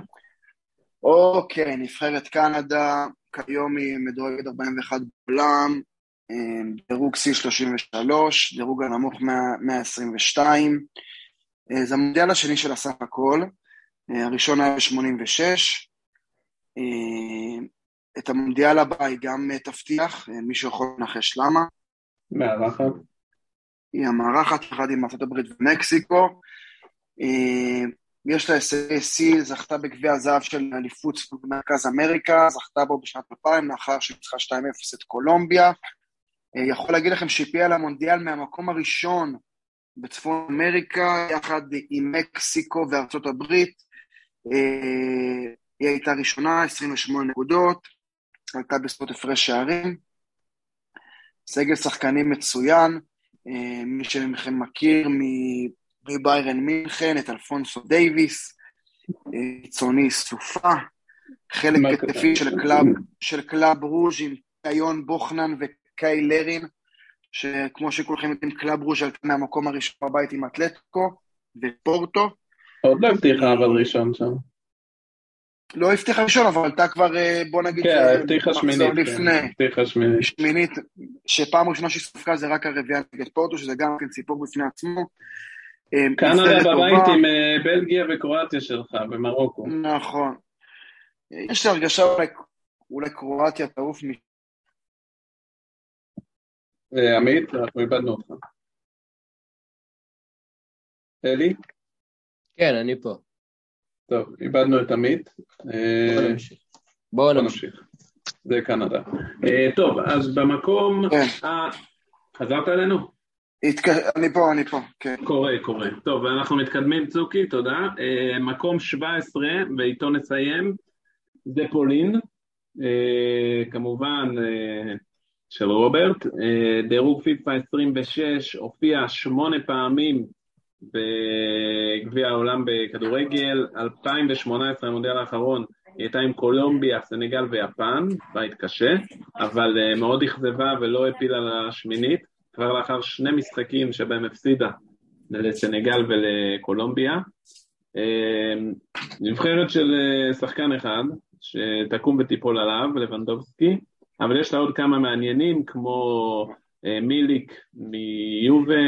Speaker 3: אוקיי, נבחרת קנדה, כיום היא מדורגת 41 בעולם, דירוג C33, דירוג הנמוך 100 122. אה, זה המונדיאל השני של הסך הכל, הראשון היה ב-86. אה, את המונדיאל הבא היא גם אה, תבטיח, אה, מישהו יכול לנחש למה.
Speaker 1: מארחת.
Speaker 3: היא המארחת יחד עם ארצות הברית ומקסיקו. יש לה הישגי שיא, זכתה בגביע הזהב של אליפות מרכז אמריקה, זכתה בו בשנת 2000 לאחר שניצחה 2-0 את קולומביה. יכול להגיד לכם שהיא הפילה למונדיאל מהמקום הראשון בצפון אמריקה, יחד עם מקסיקו וארצות הברית. היא הייתה ראשונה, 28 נקודות, עלתה בזכות הפרש שערים. סגל שחקנים מצוין, אה, מי שמכם מכיר מביירן מינכן, את אלפונסו דייוויס, אה, צוני סופה, חלק התקפי של קלאב, של קלאב רוז' עם קיון בוכנן וקאי לרין, שכמו שכולכם יודעים, קלאב רוז' עלתה מהמקום הראשון בבית עם אתלטיקו ופורטו.
Speaker 1: עוד לא הבטיחה אבל ראשון שם.
Speaker 3: לא הבטיחה ראשון, אבל עלתה כבר, אה, בוא נגיד,
Speaker 1: כן, הבטיחה שמינית. כן,
Speaker 3: לפני.
Speaker 1: הבטיחה שמינית.
Speaker 3: שמינית, שפעם ראשונה שהיא ספגה זה רק הרביעייה נגד פורטו, שזה גם כן סיפור בפני עצמו. אה,
Speaker 1: קנדה בבית. עם אה, בלגיה וקרואטיה שלך, במרוקו.
Speaker 3: נכון. יש לי הרגשה אולי, אולי קרואטיה תעוף מ...
Speaker 1: עמית, אנחנו איבדנו אותך. אלי?
Speaker 2: כן, אני פה.
Speaker 1: טוב, איבדנו את עמית. אה,
Speaker 2: בואו נמשיך. בואו
Speaker 1: בוא
Speaker 2: נמשיך.
Speaker 1: זה קנדה. אה, טוב, אז במקום...
Speaker 3: כן.
Speaker 1: חזרת אלינו?
Speaker 3: אני פה, אני פה, כן.
Speaker 1: קורה, קורה. טוב, אנחנו מתקדמים, צוקי, תודה. אה, מקום 17, ואיתו נסיים, זה פולין, אה, כמובן אה, של רוברט. אה, דירוג פיפ"א 26, הופיע שמונה פעמים בגביע העולם בכדורגל, 2018, המונדיאל האחרון, היא הייתה עם קולומביה, סנגל ויפן, בית קשה, אבל אה, מאוד אכזבה ולא הפילה לשמינית. כבר לאחר שני משחקים שבהם הפסידה לסנגל ולקולומביה. אה, נבחרת של אה, שחקן אחד, שתקום ותיפול עליו, לבנדובסקי, אבל יש לה עוד כמה מעניינים, כמו מיליק מיובה,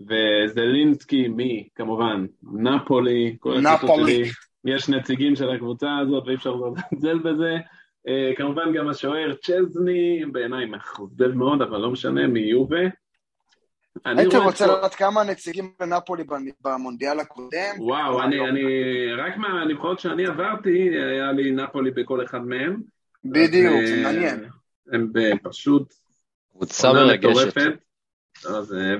Speaker 1: וזלינסקי מי, כמובן, נפולי, כל
Speaker 3: נפולי.
Speaker 1: שלי, יש נציגים של הקבוצה הזאת ואי אפשר לזלזל בזה. אה, כמובן גם השוער צ'זני, בעיניי מאכזב מאוד, אבל לא משנה, מיובה.
Speaker 3: הייתי רוצה לדעת כמה נציגים לנפולי במונדיאל הקודם.
Speaker 1: וואו, אני,
Speaker 3: היום.
Speaker 1: אני, רק מהנבחרות שאני עברתי, היה לי נפולי בכל אחד מהם.
Speaker 3: בדיוק, זה
Speaker 1: אה,
Speaker 3: מעניין.
Speaker 1: הם פשוט
Speaker 2: קבוצה מרגשת.
Speaker 1: אז, אה,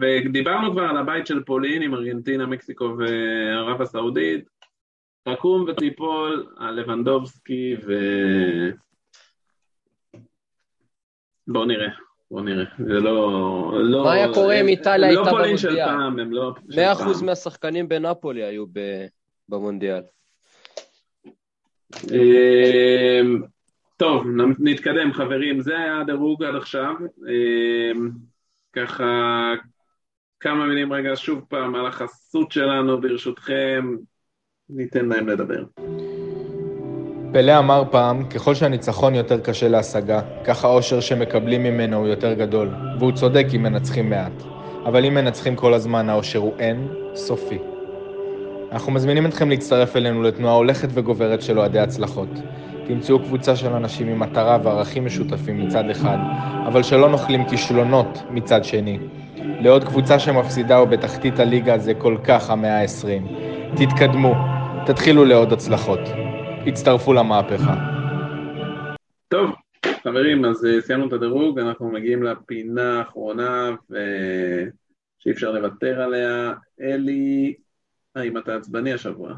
Speaker 1: ודיברנו כבר על הבית של פולין עם ארגנטינה, מקסיקו וערב הסעודית. תקום ותיפול על לבנדובסקי ו... בואו נראה, בואו נראה. זה לא... לא
Speaker 2: מה היה קורה אם איטליה
Speaker 1: לא
Speaker 2: הייתה
Speaker 1: פולין של
Speaker 2: במונדיאל?
Speaker 1: פעם, הם לא... של
Speaker 2: 100%
Speaker 1: פעם.
Speaker 2: מהשחקנים בנפולי היו במונדיאל.
Speaker 1: אמ, טוב, נתקדם חברים, זה היה הדירוג עד עכשיו. ככה, כמה מילים רגע שוב פעם על החסות שלנו, ברשותכם, ניתן להם לדבר.
Speaker 4: פלא אמר פעם, ככל שהניצחון יותר קשה להשגה, כך האושר שמקבלים ממנו הוא יותר גדול, והוא צודק אם מנצחים מעט. אבל אם מנצחים כל הזמן, האושר הוא אין סופי. אנחנו מזמינים אתכם להצטרף אלינו לתנועה הולכת וגוברת של אוהדי הצלחות. תמצאו קבוצה של אנשים עם מטרה וערכים משותפים מצד אחד, אבל שלא נוכלים כישלונות מצד שני. לעוד קבוצה שמפסידה או בתחתית הליגה זה כל כך המאה ה-20. תתקדמו, תתחילו לעוד הצלחות. הצטרפו למהפכה.
Speaker 1: טוב, חברים, אז אה, סיימנו את הדירוג, אנחנו מגיעים לפינה האחרונה ו- שאי אפשר לוותר עליה. אלי, האם אתה עצבני השבוע?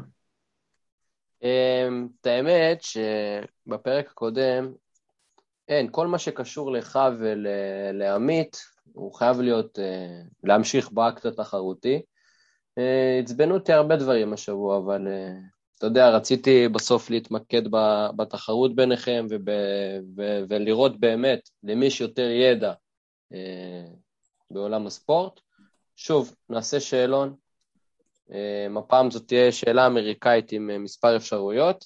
Speaker 2: אמ, את האמת שבפרק הקודם, אין, כל מה שקשור לך ולעמית, הוא חייב להיות, אה, להמשיך באקט התחרותי. אה, עצבנו אותי הרבה דברים השבוע, אבל אה, אתה יודע, רציתי בסוף להתמקד בתחרות ביניכם וב, ו, ולראות באמת למי יש יותר ידע בעולם הספורט. שוב, נעשה שאלון. אה, הפעם זאת תהיה שאלה אמריקאית עם אה, מספר אפשרויות.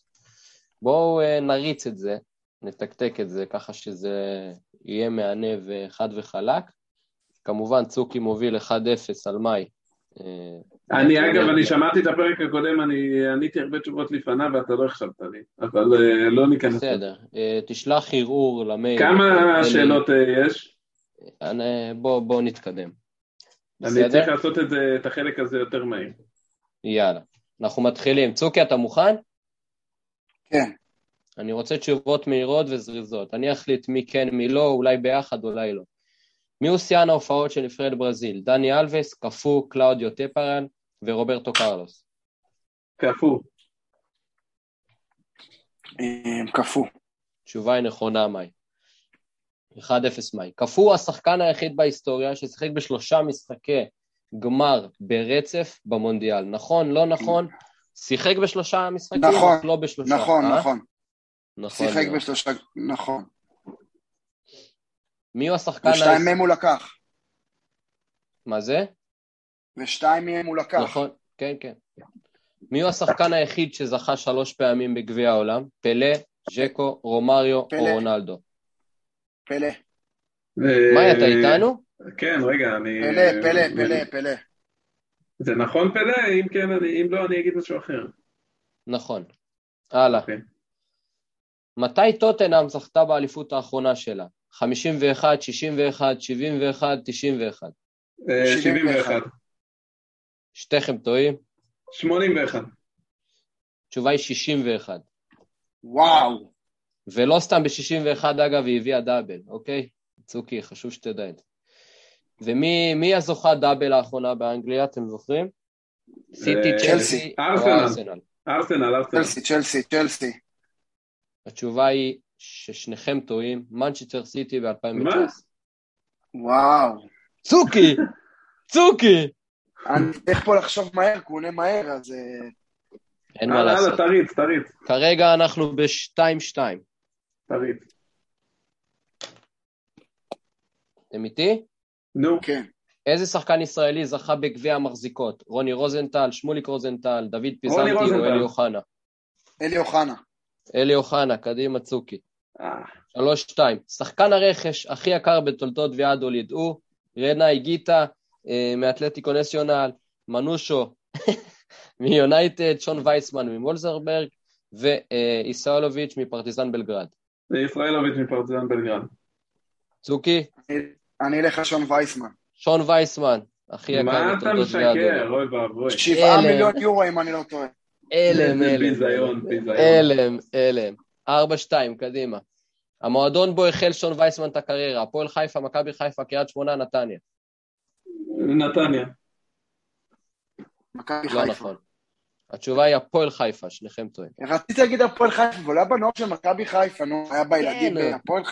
Speaker 2: בואו אה, נריץ את זה, נתקתק את זה ככה שזה יהיה מהנה וחד וחלק. כמובן, צוקי מוביל 1-0 על מאי.
Speaker 1: אני, אגב, אני שמעתי את הפרק הקודם, אני עניתי הרבה תשובות לפניו ואתה לא החשבת לי, אבל לא ניכנס.
Speaker 2: בסדר, תשלח ערעור למייל.
Speaker 1: כמה שאלות יש?
Speaker 2: אני- בוא, בוא נתקדם.
Speaker 1: אני? צריך לעשות את החלק הזה יותר מהיר.
Speaker 2: יאללה. אנחנו מתחילים. צוקי, אתה מוכן?
Speaker 3: כן.
Speaker 2: אני רוצה תשובות מהירות וזריזות. אני אחליט מי כן, מי לא, אולי ביחד, אולי לא. מי הוא שיאן ההופעות של נבחרת ברזיל? דני אלווס, קפוא, קלאודיו טפרן ורוברטו קרלוס.
Speaker 1: קפוא.
Speaker 3: אה, קפוא.
Speaker 2: תשובה היא נכונה, מאי. 1-0 מאי. קפוא הוא השחקן היחיד בהיסטוריה ששיחק בשלושה משחקי גמר ברצף במונדיאל. נכון, לא נכון? שיחק בשלושה משחקים,
Speaker 3: נכון,
Speaker 2: לא בשלושה.
Speaker 3: נכון,
Speaker 2: אה?
Speaker 3: נכון.
Speaker 2: נכון.
Speaker 3: שיחק
Speaker 2: מאוד.
Speaker 3: בשלושה, נכון.
Speaker 2: מי הוא השחקן...
Speaker 3: ושתיים מהם הוא לקח.
Speaker 2: מה זה?
Speaker 3: ושתיים מהם הוא לקח.
Speaker 2: נכון, כן, כן. מי הוא השחקן היחיד שזכה שלוש פעמים בגביע העולם? פלא, ז'קו, רומריו
Speaker 3: פלא.
Speaker 2: או רונלדו?
Speaker 3: פלא.
Speaker 1: ו-
Speaker 2: מאי, אתה איתנו?
Speaker 1: כן, רגע, אני...
Speaker 3: פלא, פלא, פלא, פלא.
Speaker 1: זה נכון פלא? אם כן, אני- אם לא, אני אגיד משהו אחר.
Speaker 2: נכון. הלאה.
Speaker 1: אוקיי.
Speaker 2: מתי טוטנאם זכתה באליפות האחרונה שלה? 51, 61, 71, 91.
Speaker 1: אה, 71.
Speaker 2: שתיכם טועים.
Speaker 1: 81.
Speaker 2: התשובה היא 61.
Speaker 3: וואו.
Speaker 2: ולא סתם ב-61 אגב היא הביאה דאבל, אוקיי? צוקי, חשוב שתדע את זה. ומי מי הזוכה דאבל האחרונה באנגליה, אתם זוכרים? סיטי,
Speaker 1: אה,
Speaker 2: צ'לסי
Speaker 1: ארסנל.
Speaker 2: ארסנל?
Speaker 1: ארסנל.
Speaker 3: צ'לסי, צ'לסי, צ'לסי.
Speaker 2: התשובה היא ששניכם טועים, מנצ'סטר סיטי ב-2019.
Speaker 1: מה?
Speaker 3: וואו.
Speaker 2: צוקי! צוקי!
Speaker 3: אני צריך פה לחשוב מהר, כי הוא עונה מהר, אז... אה,
Speaker 2: אין מה לעשות.
Speaker 1: תריץ, תריץ,
Speaker 2: כרגע אנחנו ב-2-2.
Speaker 1: תריץ.
Speaker 2: אתם איתי?
Speaker 1: נו,
Speaker 3: כן.
Speaker 2: איזה שחקן ישראלי זכה בגביע המחזיקות? רוני רוזנטל, שמוליק רוזנטל, דוד פיזנטי או. אלי אוחנה?
Speaker 3: אלי אוחנה.
Speaker 2: אלי אוחנה, קדימה צוקי.
Speaker 1: אה,
Speaker 2: שלוש, שתיים. שחקן הרכש הכי יקר בתולדות ויאדול ידעו, רנה היגיטה אה, מאתלטיקו נסיונל, מנושו *laughs* מיונייטד, שון וייסמן ממולזרברג ואיסאולוביץ' מפרטיזן בלגרד.
Speaker 1: זה ישראלוביץ' מפרטיזן בלגרד.
Speaker 2: צוקי,
Speaker 3: אני- אלך על שון וייסמן.
Speaker 2: שון וייסמן, הכי יקר
Speaker 1: מה אתה משקר? אוי ואבוי.
Speaker 3: שבעה. מיליון יורו, אם אני לא טועה.
Speaker 1: ביזיון, ביזיון.
Speaker 2: הלם, הלם. ארבע, שתיים, קדימה. המועדון בו החל שון וייסמן את הקריירה, הפועל חיפה, מכבי חיפה, קריית שמונה, נתניה.
Speaker 1: נתניה.
Speaker 3: מכבי
Speaker 2: לא
Speaker 3: חיפה.
Speaker 2: נכון. התשובה היא הפועל חיפה, שניכם טועים.
Speaker 3: רציתי להגיד הפועל חיפה, אבל היה בנוער של מכבי חיפה, נו, היה בילדים
Speaker 2: כן,
Speaker 3: בהפועל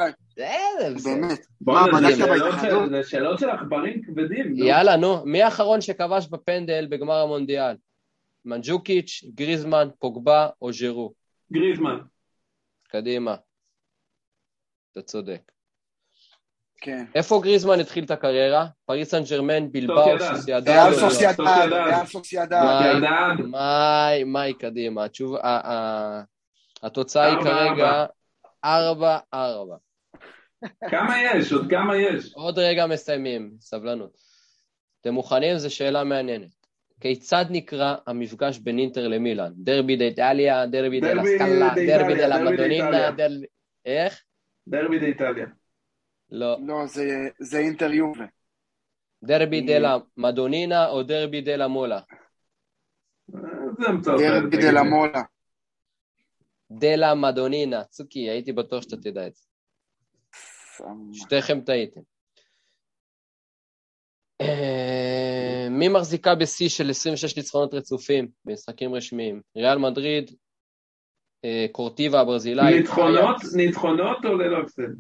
Speaker 3: חיפה, באמת. מה,
Speaker 1: זה
Speaker 3: בדקת
Speaker 1: שאלות
Speaker 3: בהתאחדות?
Speaker 1: של- זה שאלות של עכברים כבדים.
Speaker 2: יאללה, נו, מי האחרון שכבש בפנדל בגמר המונדיאל? מנג'וקיץ', גריזמן, פוגבה או ז'ירו?
Speaker 1: גריזמן.
Speaker 2: קדימה. אתה צודק.
Speaker 3: כן.
Speaker 2: איפה גריזמן התחיל את הקריירה? פריס סן ג'רמן, בילבאו,
Speaker 1: סוסיידד.
Speaker 3: ריאל? סוסיידד. ריאל סוסיידד.
Speaker 2: מאי, מאי, קדימה. התוצאה היא כרגע ארבע, ארבע.
Speaker 1: כמה יש? עוד כמה יש?
Speaker 2: עוד רגע מסיימים, סבלנות. אתם מוכנים? זו שאלה מעניינת. כיצד נקרא המפגש בין אינטר למילאן? דרבי דה איטליה, דרבי דה
Speaker 1: דרבי
Speaker 2: לסקאלה,
Speaker 1: דה
Speaker 2: דרבי
Speaker 1: איטליה,
Speaker 2: דה
Speaker 1: דרבי.
Speaker 2: איך?
Speaker 1: דרבי באיטליה.
Speaker 2: לא.
Speaker 3: לא, זה- זה אינטר יובה.
Speaker 2: דרבי דה למדונינה או דרבי דה למולה?
Speaker 1: זה המצאות. האלה,
Speaker 3: דרבי
Speaker 1: לי.
Speaker 3: למולה.
Speaker 2: דה למדונינה. צוקי, הייתי בטוח שאתה תדע את זה. שתיכם טעיתם. אה, מי מחזיקה בשיא של 26 ניצחונות רצופים במשחקים רשמיים? ריאל מדריד, אה, קורטיבה הברזילאי,
Speaker 1: ניצחונות,
Speaker 2: אייקס,
Speaker 1: ניצחונות או ללא הפסד?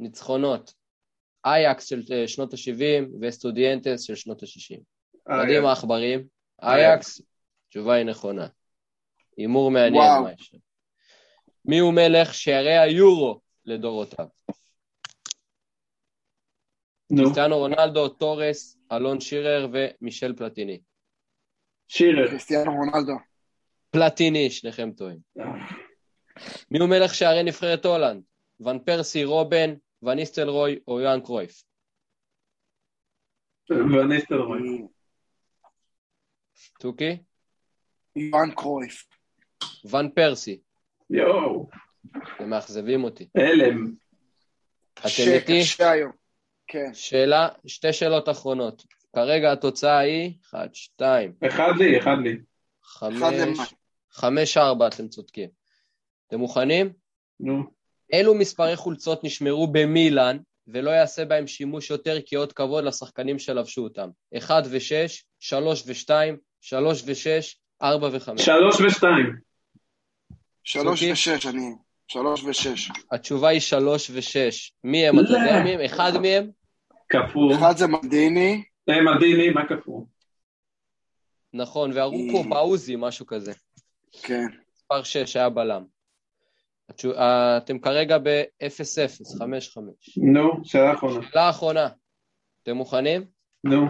Speaker 2: ניצחונות. אייקס של אה, שנות ה-70 וסטודיאנטס של שנות ה-60.
Speaker 1: אה,
Speaker 2: מדהים העכברים. אייקס, תשובה היא נכונה. הימור מעניין
Speaker 3: וואו.
Speaker 2: מה יש. מי הוא מלך שערי היורו לדורותיו?
Speaker 1: נו,
Speaker 2: קריסטיאנו רונלדו, טורס, אלן שירר ומישל פלטיני.
Speaker 1: שירר.
Speaker 3: קריסטיאנו רונלדו.
Speaker 2: פלטיני, שניכם טועים. מי הוא מלך שערי נבחרת הולנד? ון פרסי, רובן, ון ניסטלרוי או יוהאן קרויף?
Speaker 1: וניסטלרוי.
Speaker 2: תוכי?
Speaker 3: יוהאן קרויף.
Speaker 2: ון פרסי.
Speaker 1: יואו,
Speaker 2: אתם מאכזבים אותי.
Speaker 1: הלם.
Speaker 2: אתם איתי?
Speaker 3: קשה היום. כן.
Speaker 2: שאלה, שתי שאלות אחרונות. כרגע התוצאה היא 1, 2,
Speaker 1: אחד לי, אחד לי.
Speaker 3: אחד
Speaker 2: 5,
Speaker 3: למה?
Speaker 2: 5, 4, אתם צודקים. אתם מוכנים?
Speaker 1: נו.
Speaker 2: אילו מספרי חולצות נשמרו במילאן ולא יעשה בהם שימוש יותר כאות כבוד לשחקנים שלבשו אותם? 1 ו-6, 3 ו-2, 3 ו-6, 4 ו-5.
Speaker 1: שלוש ושתיים.
Speaker 3: שלוש? ושש, אני... שלוש ושש.
Speaker 2: התשובה היא 3 ו-6. מי הם? אתה יודע מי הם? אחד מהם?
Speaker 1: כפור.
Speaker 3: אחד זה מדיני,
Speaker 1: אה, מדיני, מה כפור?
Speaker 2: נכון, וארוכו, פאוזי, משהו כזה.
Speaker 3: כן.
Speaker 2: מספר 6 היה בלם. אה, אתם כרגע ב-0-0, 5-5.
Speaker 1: נו, שאלה אחרונה.
Speaker 2: שאלה אחרונה. אתם מוכנים?
Speaker 1: נו.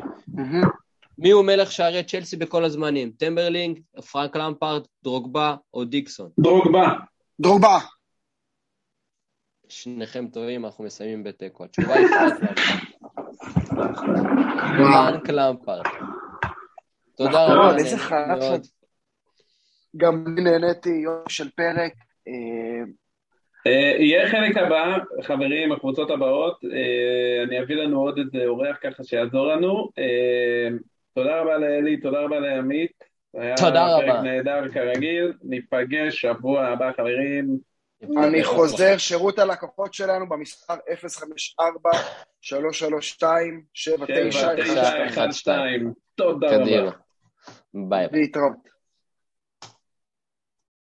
Speaker 2: מי הוא מלך שערי צ'לסי בכל הזמנים? טמבלינג, פרנק למפרד, דרוגבה או דיקסון?
Speaker 1: דרוגבה.
Speaker 3: דרוגבה.
Speaker 2: שניכם טועים, אנחנו מסיימים בתיקו. התשובה היא פרנק למפרד. פרנק למפרד. תודה
Speaker 3: נכון,
Speaker 2: רבה,
Speaker 3: איזה
Speaker 2: מאוד.
Speaker 3: גם אני נהניתי יופי של פרק. אה,
Speaker 1: אה, יהיה חלק הבא, חברים, הקבוצות הבאות, אה, אני אביא לנו עוד איזה אורח ככה שיעזור לנו. תודה רבה לאלי, תודה רבה לעמית. היה
Speaker 2: תודה
Speaker 1: פרק
Speaker 2: רבה.
Speaker 1: נהדר כרגיל, ניפגש שבוע הבא חברים.
Speaker 3: אני חוזר, שירות הלקוחות שלנו במספר 054-332-7912.
Speaker 1: שבע, תשע, אחד, שתיים. תודה רבה.
Speaker 2: ביי.
Speaker 3: להתראות.